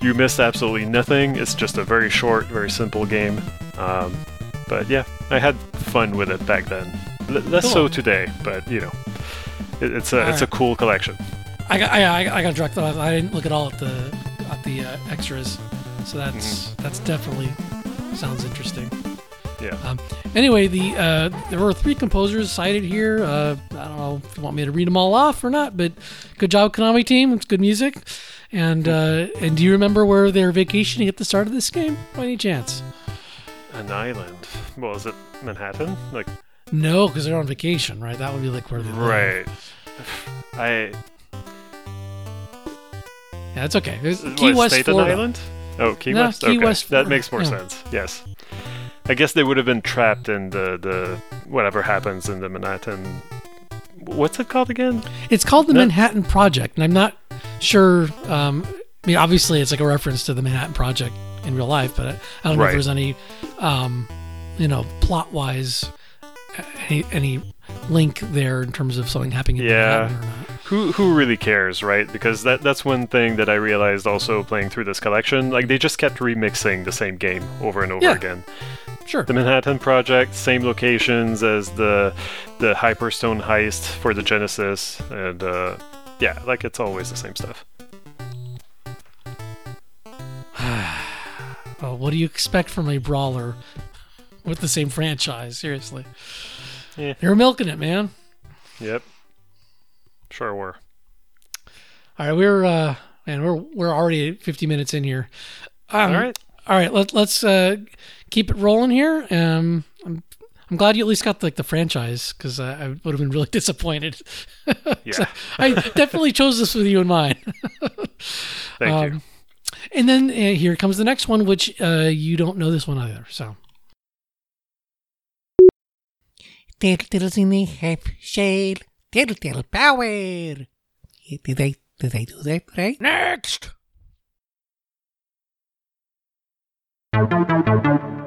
S2: you missed absolutely nothing. It's just a very short, very simple game. Um, but yeah, I had fun with it back then. L- less so today, but you know, it, it's a it's a cool collection.
S1: I got I, I, I got direct thought. I didn't look at all at the at the uh, extras, so that's that's definitely sounds interesting.
S2: Yeah.
S1: Um, anyway, the uh, there were three composers cited here. Uh, I don't know if you want me to read them all off or not, but good job, Konami team. It's good music. And uh, and do you remember where they're vacationing at the start of this game? By any chance?
S2: An island. Well, is it Manhattan? Like,
S1: No, because they're on vacation, right? That would be like where they live.
S2: right. I.
S1: Yeah, it's okay. It's
S2: What,
S1: Key West,
S2: Staten
S1: Florida.
S2: Island? Oh, Key
S1: No,
S2: West.
S1: Key
S2: okay.
S1: West,
S2: that makes more
S1: Yeah.
S2: sense. Yes. I guess they would have been trapped in the the whatever happens in the Manhattan. What's it called again?
S1: It's called the
S2: No.
S1: Manhattan Project, and I'm not sure. Um, I mean, obviously, it's like a reference to the Manhattan Project in real life, but I, I don't know
S2: Right.
S1: if there's any, um, you know, plot wise, any, any link there in terms of something happening in
S2: Yeah.
S1: Manhattan or not.
S2: Who who really cares, right? Because that that's one thing that I realized also playing through this collection. Like they just kept remixing the same game over and over
S1: Yeah.
S2: again.
S1: Sure.
S2: The Manhattan Project, same locations as the the Hyperstone heist for the Genesis, and uh, yeah, like it's always the same stuff.
S1: Well, what do you expect from a brawler with the same franchise? Seriously,
S2: Yeah.
S1: they were milking it, man.
S2: Yep. Sure were.
S1: All right, we're uh, man, we're we're already 50 minutes in here. Um,
S2: All right.
S1: All right, let, let's uh, keep it rolling here. Um, I'm, I'm glad you at least got like the franchise because I, I would have been really disappointed.
S2: Yeah.
S1: I definitely chose this with you in mind.
S2: Thank you.
S1: Um, and then uh, here comes the next one, which uh, you don't know this one either. So
S3: Turtles in the half shell. Turtle power. Did I did I do that right?
S1: next.
S2: I'm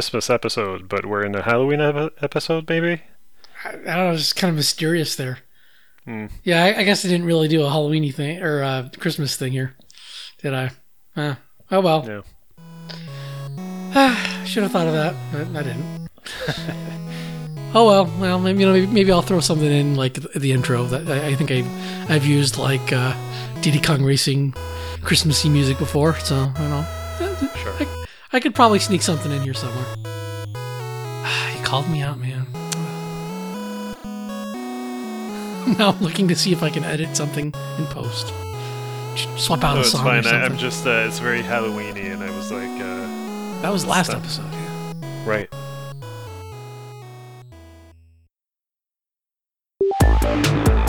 S2: Christmas episode, but we're in a Halloween ep- episode, maybe?
S1: I, I don't know. It's kind of mysterious there.
S2: Hmm.
S1: Yeah, I, I guess I didn't really do a Halloweeny thing or uh, Christmas thing here. Did I? Uh, oh well.
S2: Yeah.
S1: Should have thought of that, but I didn't. oh well. Well, maybe you know, maybe, maybe I'll throw something in like the, the intro. That I, I think I've I've used like uh, Diddy Kong Racing Christmassy music before, so you know. I, could probably sneak something in here somewhere. he called me out, man. now I'm looking to see if I can edit something in post. Swap out
S2: No,
S1: a song or
S2: fine. I. I'm just, uh, it's very Halloweeny, and I was like, uh,
S1: that was last
S2: Stuff.
S1: episode. Yeah.
S2: right. I'm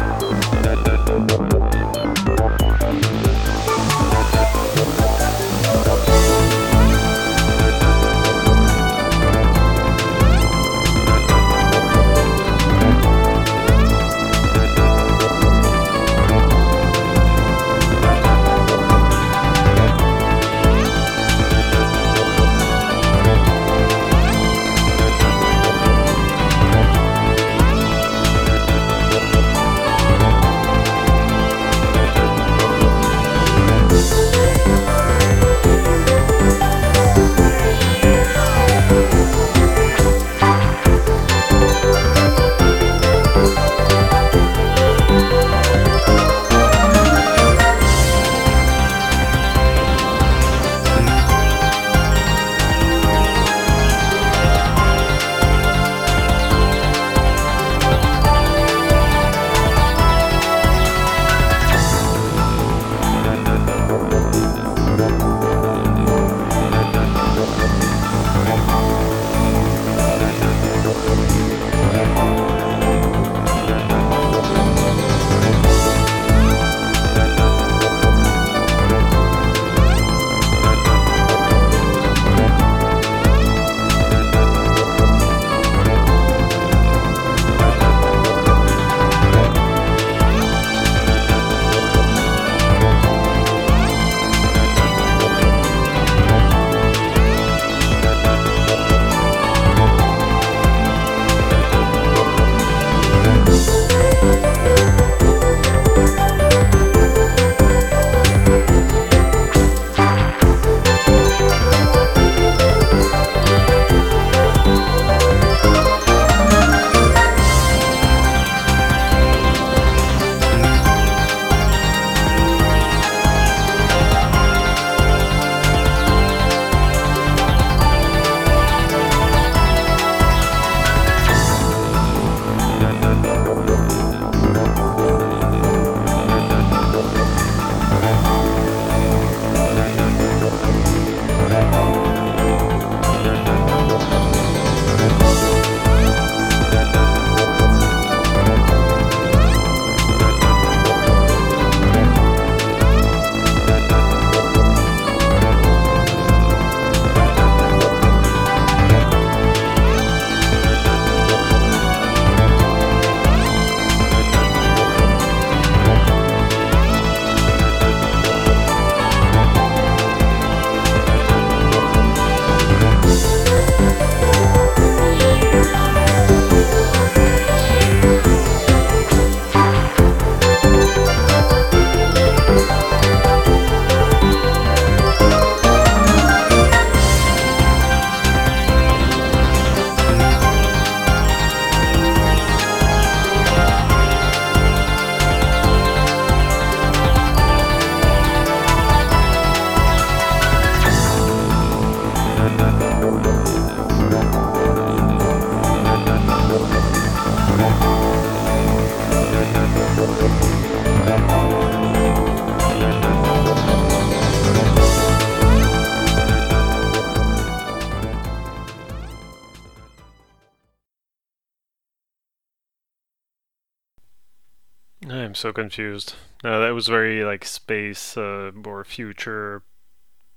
S2: so confused. No, that was very like space uh, or future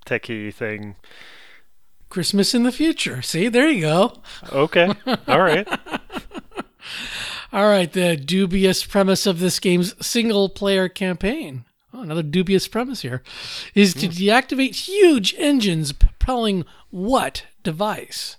S2: techie thing.
S1: Christmas in the future. See, there you go.
S2: Okay, all right.
S1: All right, the dubious premise of this game's single player campaign. Oh, another dubious premise here is to deactivate huge engines propelling what device?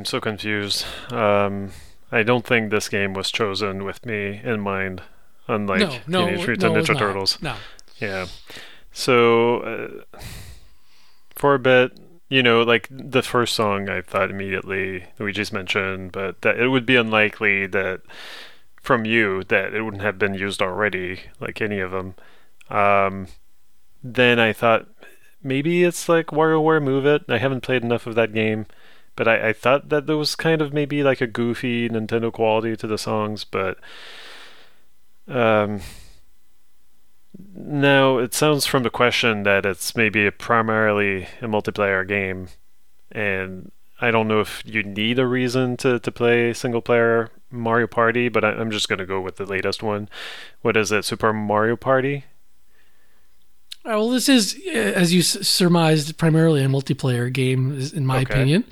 S2: I'm so confused. Um, I don't think this game was chosen with me in mind, unlike
S1: no, no,
S2: Teenage
S1: no,
S2: Mutant
S1: it's
S2: Ninja. Turtles.
S1: No.
S2: Yeah. So, uh, for a bit, you know, like the first song, I thought immediately Luigi's Mansion, but that it would be unlikely that from you that it wouldn't have been used already, like any of them. Um, then I thought maybe it's like WarioWare Move It. I haven't played enough of that game, but I, I thought that there was kind of maybe like a goofy Nintendo quality to the songs, but um, now it sounds from the question that it's maybe a primarily a multiplayer game, and I don't know if you need a reason to, to play single player Mario Party, but I, I'm just gonna go with the latest one. What is it? Super Mario Party?
S1: All right, well, this is, uh, as you s- surmised, primarily a multiplayer game, in my
S2: Okay.
S1: opinion.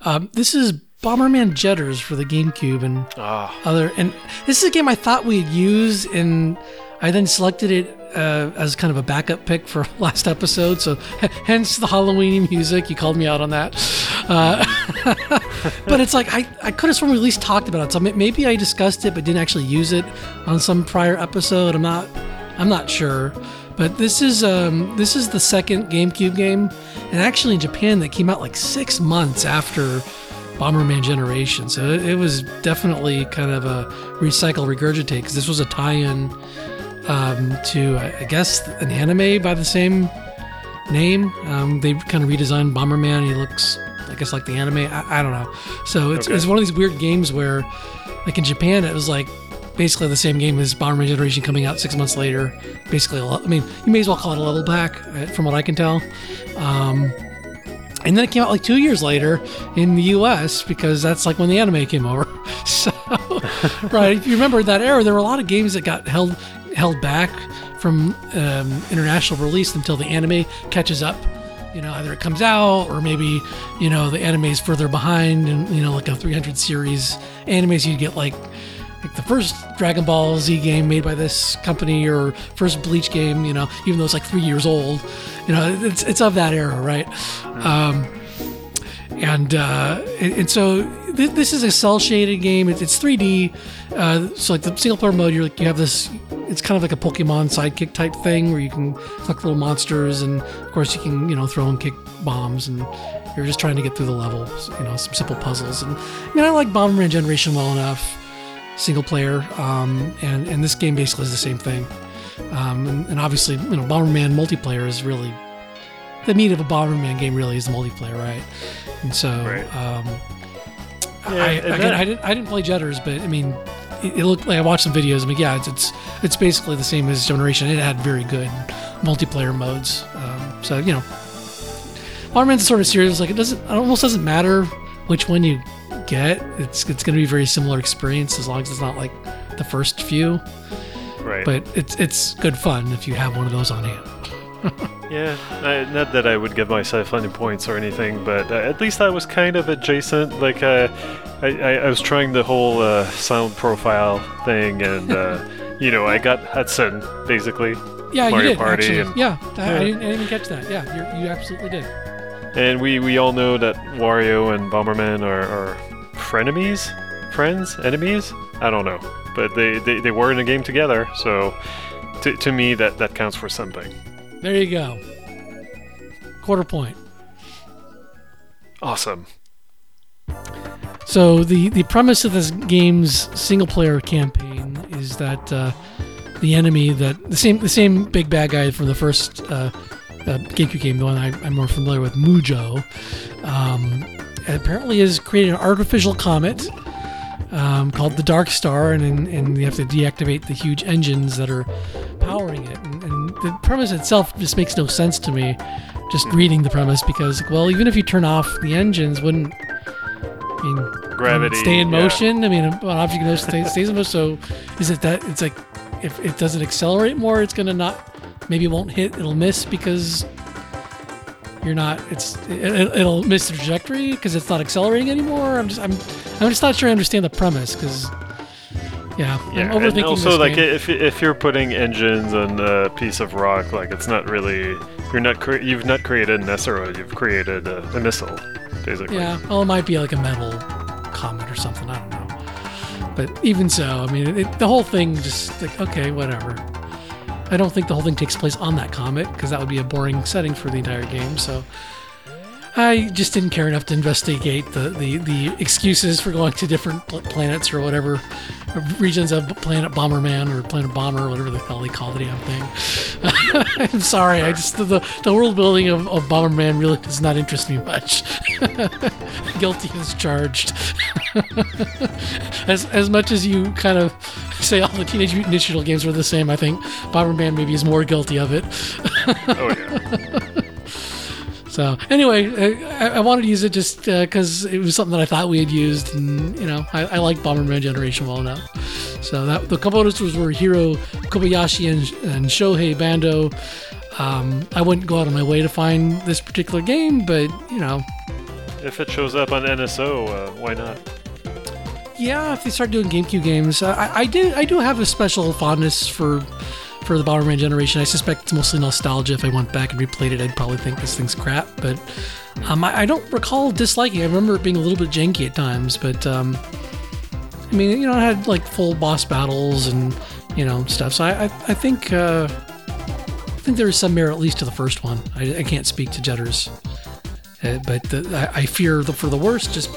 S1: Um, this is Bomberman Jetters for the GameCube and
S2: Ah,
S1: other. And this is a game I thought we'd use, and I then selected it uh, as kind of a backup pick for last episode. So, h- hence the Halloween music. You called me out on that. Uh, but it's like I, I could have sworn we at least talked about it. So maybe I discussed it, but didn't actually use it on some prior episode. I'm not. I'm not sure. But this is um, this is the second GameCube game, and actually in Japan that came out like six months after Bomberman Generation. So it, it was definitely kind of a recycle regurgitate because this was a tie-in um, to I guess an anime by the same name. Um, they kind of redesigned Bomberman. He looks I guess like the anime. I, I don't know. So it's,
S2: Okay.
S1: it's one of these weird games where like in Japan it was like basically the same game as Bomberman Generation coming out six months later. Basically, I mean, you may as well call it a level back, uh, from what I can tell. Um, and then it came out like two years later in the U.S. because that's like when the anime came over. So, right, if you remember that era, there were a lot of games that got held held back from um, international release until the anime catches up. You know, either it comes out or maybe you know the anime is further behind, and you know, like a 300 series animes, you get like like the first Dragon Ball Z game made by this company or first Bleach game, you know, even though it's like three years old, you know, it's, it's of that era, right? Um, and, uh, and, and so th- this is a cell shaded game. It's, it's 3D. Uh, so like the single player mode, you're like, you have this, it's kind of like a Pokemon sidekick type thing where you can collect little monsters and of course you can, you know, throw and kick bombs and you're just trying to get through the levels, you know, some simple puzzles. And I mean, I like Bomberman Generation well enough single player, um, and and this game basically is the same thing. Um, and, and obviously, you know, Bomberman multiplayer is really the meat of a Bomberman game. Really, is the multiplayer, right? And so,
S2: Right.
S1: um,
S2: Yeah,
S1: I, again,
S2: that-
S1: I didn't I didn't play Jetters, but I mean, it, it looked like I watched some videos. I mean, yeah, it's it's, it's basically the same as Generation. It had very good multiplayer modes. Um, so you know, Bomberman's sort of serious. Like it doesn't, it almost doesn't matter which one you get. It's it's going to be a very similar experience as long as it's not like the first few.
S2: right.
S1: But it's it's good fun if you have one of those on hand.
S2: Yeah, I, not that I would give myself any points or anything, but uh, at least I was kind of adjacent. Like, uh, I, I, I was trying the whole uh, sound profile thing, and uh, you know, I got Hudson basically,
S1: Yeah,
S2: Mario
S1: you did
S2: Party
S1: actually.
S2: and-
S1: yeah, I, I, didn't, I didn't even catch that. Yeah, you absolutely did.
S2: and we we all know that Wario and Bomberman are, are frenemies, friends, enemies. I don't know, but they, they, they were in a game together, so to, to me that that counts for something.
S1: There you go. Quarter point.
S2: Awesome.
S1: So the the premise of this game's single player campaign is that uh, the enemy that the same the same big bad guy from the first uh, uh, GameCube game, the one I, I'm more familiar with, Mujoe, um, apparently has created an artificial comet um, called the Dark Star, and, and you have to deactivate the huge engines that are powering it. And, and the premise itself just makes no sense to me. Just reading the premise, because well, even if you turn off the engines, wouldn't I mean
S2: Gravity.
S1: stay in
S2: yeah.
S1: motion. I mean, an object knows stay, stays in motion. So, is it that it's like if it doesn't accelerate more, it's gonna not. Maybe it won't hit. It'll miss because you're not. It's it, it'll miss the trajectory because it's not accelerating anymore. I'm just I'm I'm just not sure I understand the premise because yeah,
S2: Yeah,
S1: I'm overthinking
S2: and also like
S1: game.
S2: if if you're putting engines on a piece of rock, like it's not really you're not cre- you've not created an asteroid, you've created a, a missile, basically.
S1: Yeah, well, it might be like a metal comet or something. I don't know. But even so, I mean, it, the whole thing just like okay, whatever. I don't think the whole thing takes place on that comet because that would be a boring setting for the entire game. So I just didn't care enough to investigate the, the, the excuses for going to different pl- planets or whatever regions of Planet Bomberman or Planet Bomber or whatever the hell they call the damn thing. I'm sorry, I just the the world building of, of Bomberman really does not interest me much. Guilty as charged. as as much as you kind of say all the Teenage Mutant Ninja Turtle games were the same, I think Bomberman maybe is more guilty of it.
S2: Oh yeah.
S1: So anyway, I, I wanted to use it just because it was something that I thought we had used, and you know, I, I like Bomberman Generation well enough. So that the composers were Hiro Kobayashi and, and Shohei Bando. Um, I wouldn't go out of my way to find this particular game, but you know,
S2: if it shows up on NSO, uh, why not?
S1: yeah, if they start doing GameCube games, uh, I, I do I do have a special fondness for for the Bomberman generation. I suspect it's mostly nostalgia. If I went back and replayed it, I'd probably think this thing's crap. But um, I, I, don't recall disliking. it. I remember it being a little bit janky at times, but um, I mean, you know, it had like full boss battles and you know stuff. So I I, I think uh, I think there is some merit at least to the first one. I, I can't speak to Jetters, uh, but the, I, I fear the, for the worst, just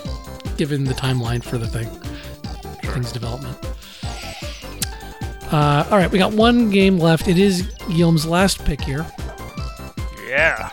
S1: given the timeline for the thing, thing's development. Uh, all right, we got one game left. It is Guillaume's last pick here.
S2: Yeah.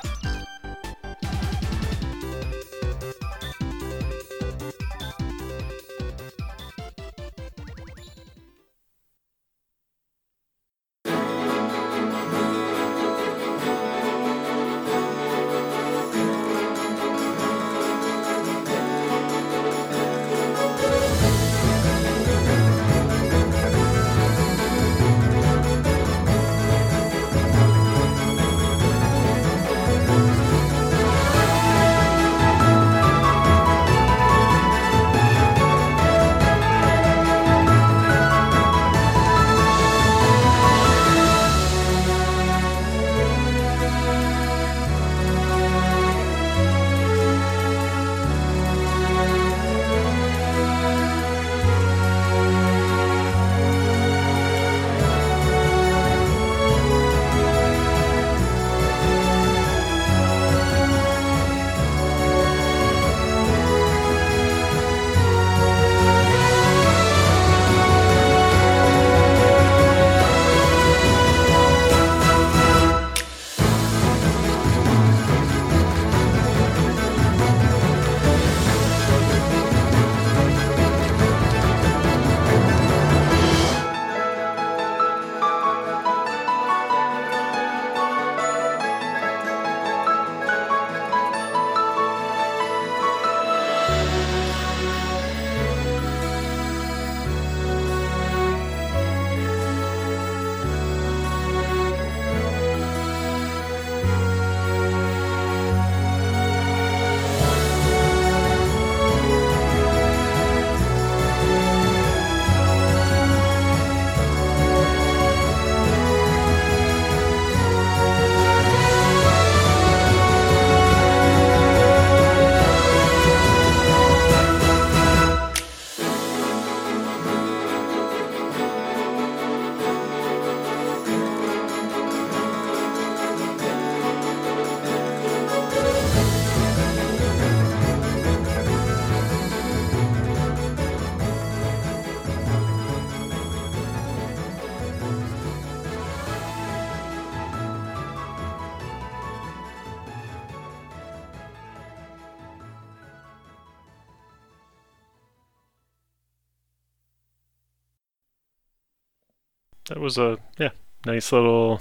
S2: Was a yeah, nice little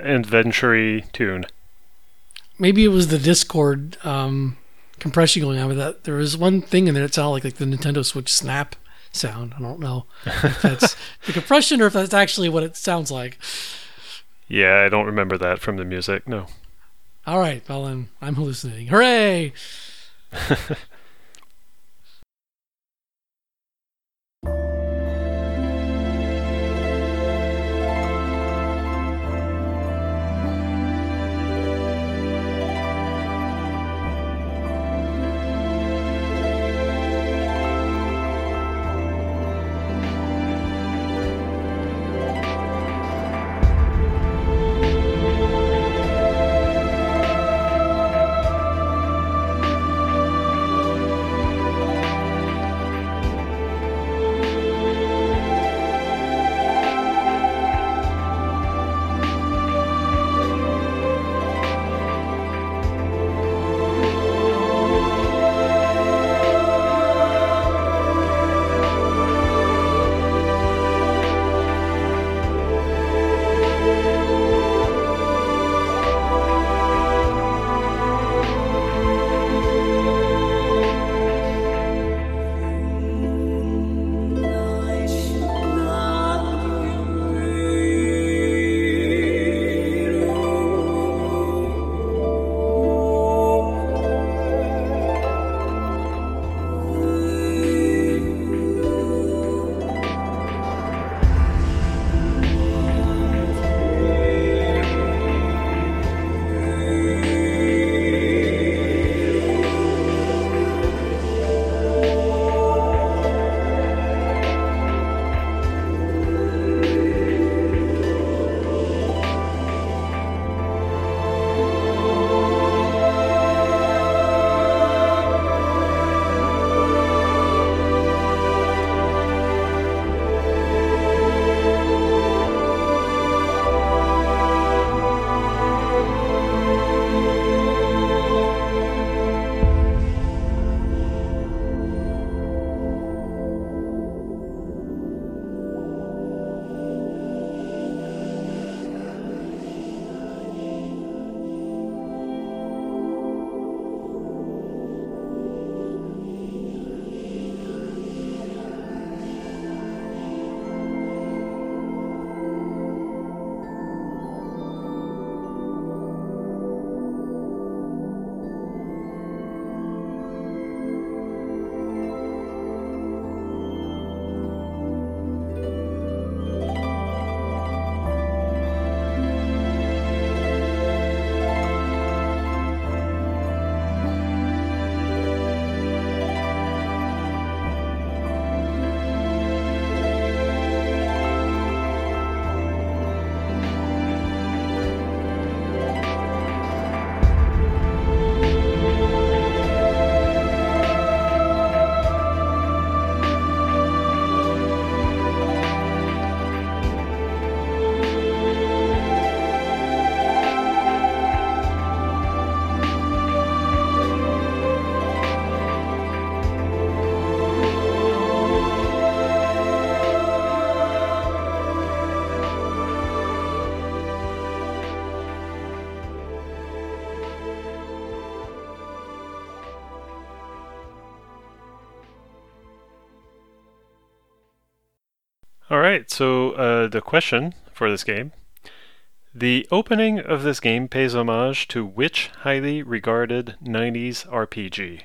S2: adventure tune.
S1: Maybe it was the Discord um, compression going on with that. There was one thing in there that sounded like, like the Nintendo Switch snap sound. I don't know if that's the compression or if that's actually what it sounds like.
S2: Yeah, I don't remember that from the music. No.
S1: All right, well then I'm hallucinating. Hooray!
S2: right, so uh, the question for this game. The opening of this game pays homage to which highly regarded 90s RPG?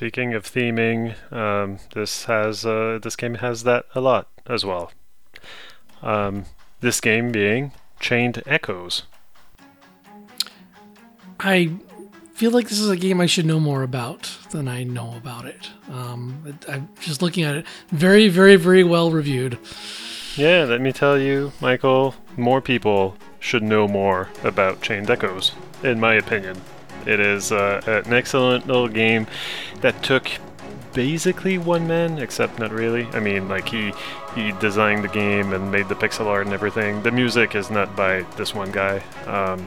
S2: Speaking of theming, um, this has uh, this game has that a lot as well. Um, this game being Chained Echoes.
S1: I feel like this is a game I should know more about than I know about it. Um, it- I'm just looking at it. Very, very, very well reviewed.
S2: Yeah, let me tell you, Michael, more people should know more about Chained Echoes, in my opinion. It is uh, an excellent little game that took basically one man, except not really. I mean, like he he designed the game and made the pixel art and everything. The music is not by this one guy, um,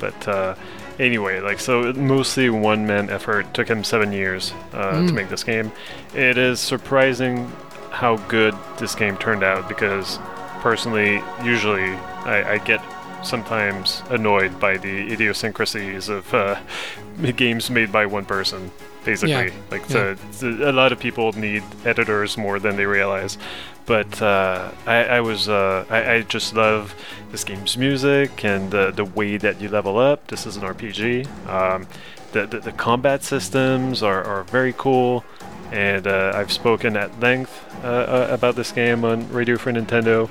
S2: but uh, anyway, like so, mostly one man effort. Took him seven years uh, to
S1: Mm.
S2: make this game. It is surprising how good this game turned out because personally, usually I, I get sometimes annoyed by the idiosyncrasies of uh, games made by one person. Basically,
S1: Yeah,
S2: like
S1: yeah.
S2: a lot of people need editors more than they realize. But uh, I, I was uh, I, I just love this game's music and the the way that you level up. This is an RPG. Um, the, the the combat systems are, are very cool and uh, I've spoken at length uh, uh, about this game on Radio Free Nintendo.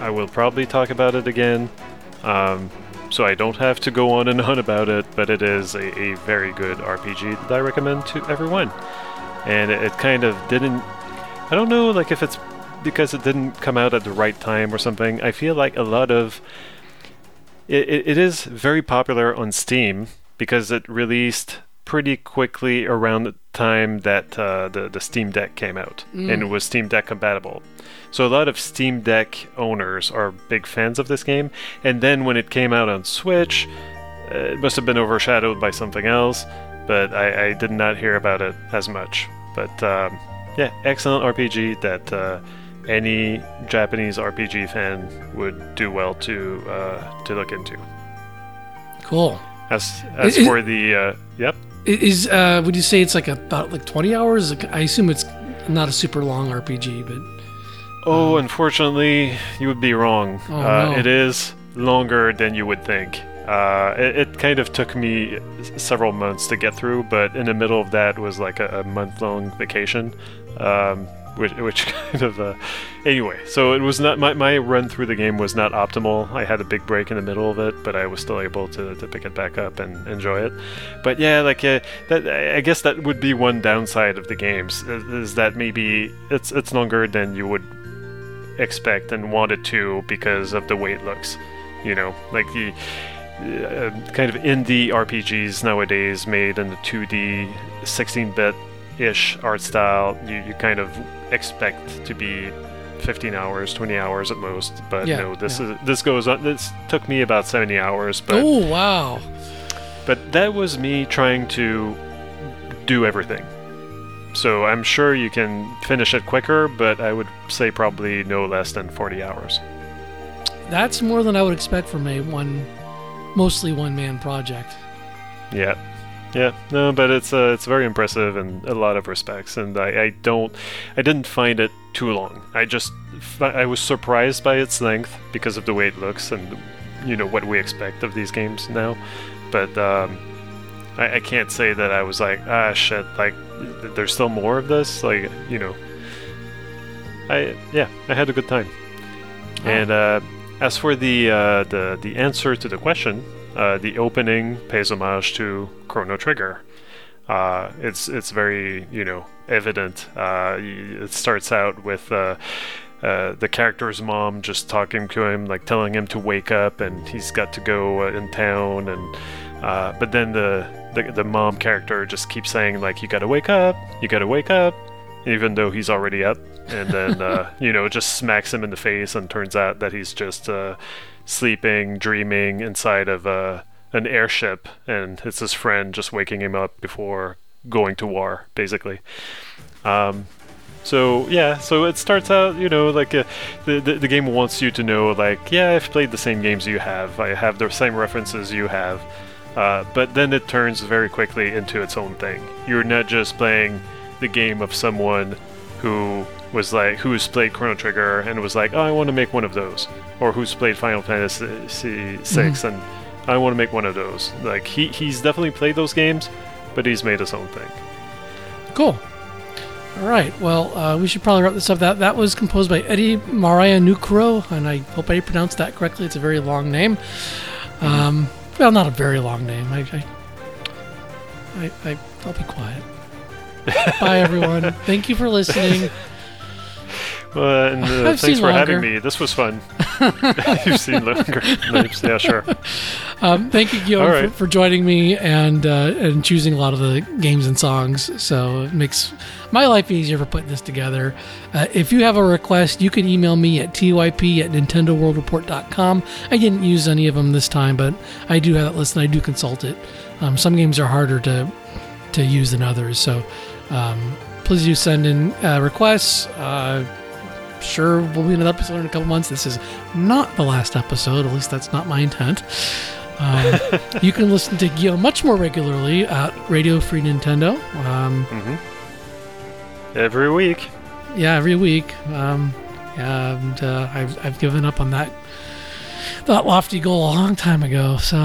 S2: I will probably talk about it again, um, so I don't have to go on and on about it, but it is a, a very good RPG that I recommend to everyone. And it, it kind of didn't. I don't know, like if it's because it didn't come out at the right time or something. I feel like a lot of it, it, it is very popular on Steam because it released pretty quickly around the time that uh, the, the Steam Deck came out and it was Steam Deck compatible. So a lot of Steam Deck owners are big fans of this game. And then when it came out on Switch, uh, it must have been overshadowed by something else, but I, I did not hear about it as much. But um, yeah, excellent RPG that uh, any Japanese RPG fan would do well to uh, to look into.
S1: Cool.
S2: As as for the uh, yep,
S1: I- Is uh, would you say it's like about like 20 hours? Like, I assume it's not a super long RPG, but
S2: oh, unfortunately, you would be wrong.
S1: Oh,
S2: uh,
S1: no.
S2: It is longer than you would think. Uh, it, it kind of took me several months to get through, but in the middle of that was like a, a month-long vacation, um, which, which kind of uh, anyway. So it was not my, my run through the game was not optimal. I had a big break in the middle of it, but I was still able to, to pick it back up and enjoy it. But yeah, like uh, that, I guess that would be one downside of the games is, is that maybe it's it's longer than you would expect and wanted to because of the way it looks. You know, like the uh, kind of indie RPGs nowadays made in the 2D, 16-bit ish art style. You you kind of expect to be 15 hours, 20 hours at most. But
S1: Yeah,
S2: no, this
S1: yeah.
S2: is this goes on. This took me about 70 hours, but
S1: oh wow.
S2: but that was me trying to do everything. So I'm sure you can finish it quicker, but I would say probably no less than 40 hours.
S1: That's more than I would expect from a one, mostly one man project.
S2: Yeah. Yeah, no, but it's uh, it's very impressive in a lot of respects, and I, I don't, I didn't find it too long. I just, I was surprised by its length because of the way it looks and, you know, what we expect of these games now. But um, I, I can't say that I was like, ah, shit, like, there's still more of this, like, you know. I yeah, I had a good time. And uh, as for the uh, the the answer to the question, uh, the opening pays homage to Chrono Trigger. Uh, it's it's very you know evident. Uh, it starts out with uh, uh, the character's mom just talking to him, like telling him to wake up, and he's got to go uh, in town. And uh, but then the, the the mom character just keeps saying like, "You gotta wake up, you gotta wake up," even though he's already up. And then uh, you know just smacks him in the face, and turns out that he's just uh, sleeping, dreaming inside of a an airship, and it's his friend just waking him up before going to war, basically. Um, so yeah, so it starts out, you know, like uh, the, the the game wants you to know, like, yeah, I've played the same games you have, I have the same references you have, uh, but then it turns very quickly into its own thing. You're not just playing the game of someone who was like who's played Chrono Trigger and was like, oh, I want to make one of those, or who's played Final Fantasy VI and I want to make one of those. Like he he's definitely played those games, but he's made his own thing.
S1: Cool. All right. Well, uh, we should probably wrap this up. That that was composed by Eddie Marianukroh, and I hope I pronounced that correctly. It's a very long name. Um, well, not a very long name. I, I, I, I I'll be quiet. Bye, everyone. Thank you for listening.
S2: Uh, and uh, thanks for having me. This was fun. You've seen longer. Yeah, sure.
S1: Um, thank you, Guillaume,
S2: All
S1: for, for joining me and uh, and choosing a lot of the games and songs. So it makes my life easier for putting this together. Uh, if you have a request, you can email me at typ at nintendoworldreport.com. I didn't use any of them this time, but I do have that list and I do consult it. Um, some games are harder to to use than others, so um, please do send in uh, requests. Sure we'll be in another episode in a couple months. This is not the last episode, at least that's not my intent. Um, you can listen to Guillaume much more regularly at Radio Free Nintendo. Um,
S2: Every week.
S1: yeah, every week. Um, and uh, I've, I've given up on that that lofty goal a long time ago. So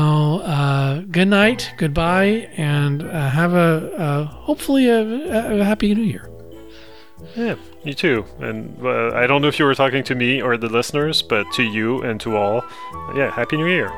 S1: uh, good night, goodbye, and uh, have a hopefully a, a happy New Year.
S2: Yeah, you too. And uh, I don't know if you were talking to me or the listeners, but to you and to all, yeah, Happy New Year.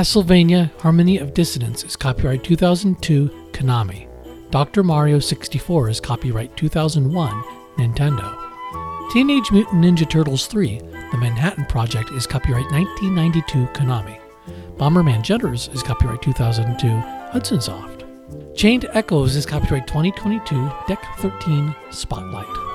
S1: Castlevania Harmony of Dissonance is copyright 2002 Konami. Dr. Mario 64 is copyright 2001 Nintendo. Teenage Mutant Ninja Turtles 3 The Manhattan Project is copyright 1992 Konami. Bomberman Jetters is copyright 2002 Hudson Soft. Chained Echoes is copyright 2022 Deck 13 Spotlight.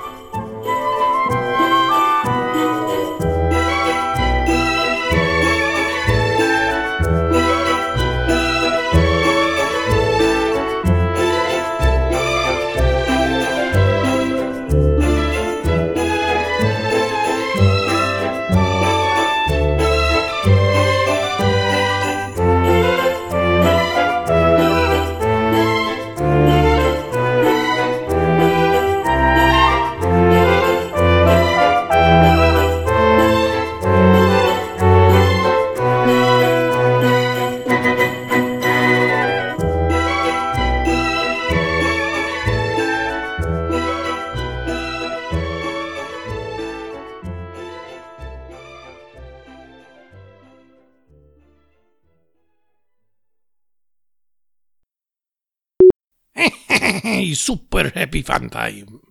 S3: Super happy fun time.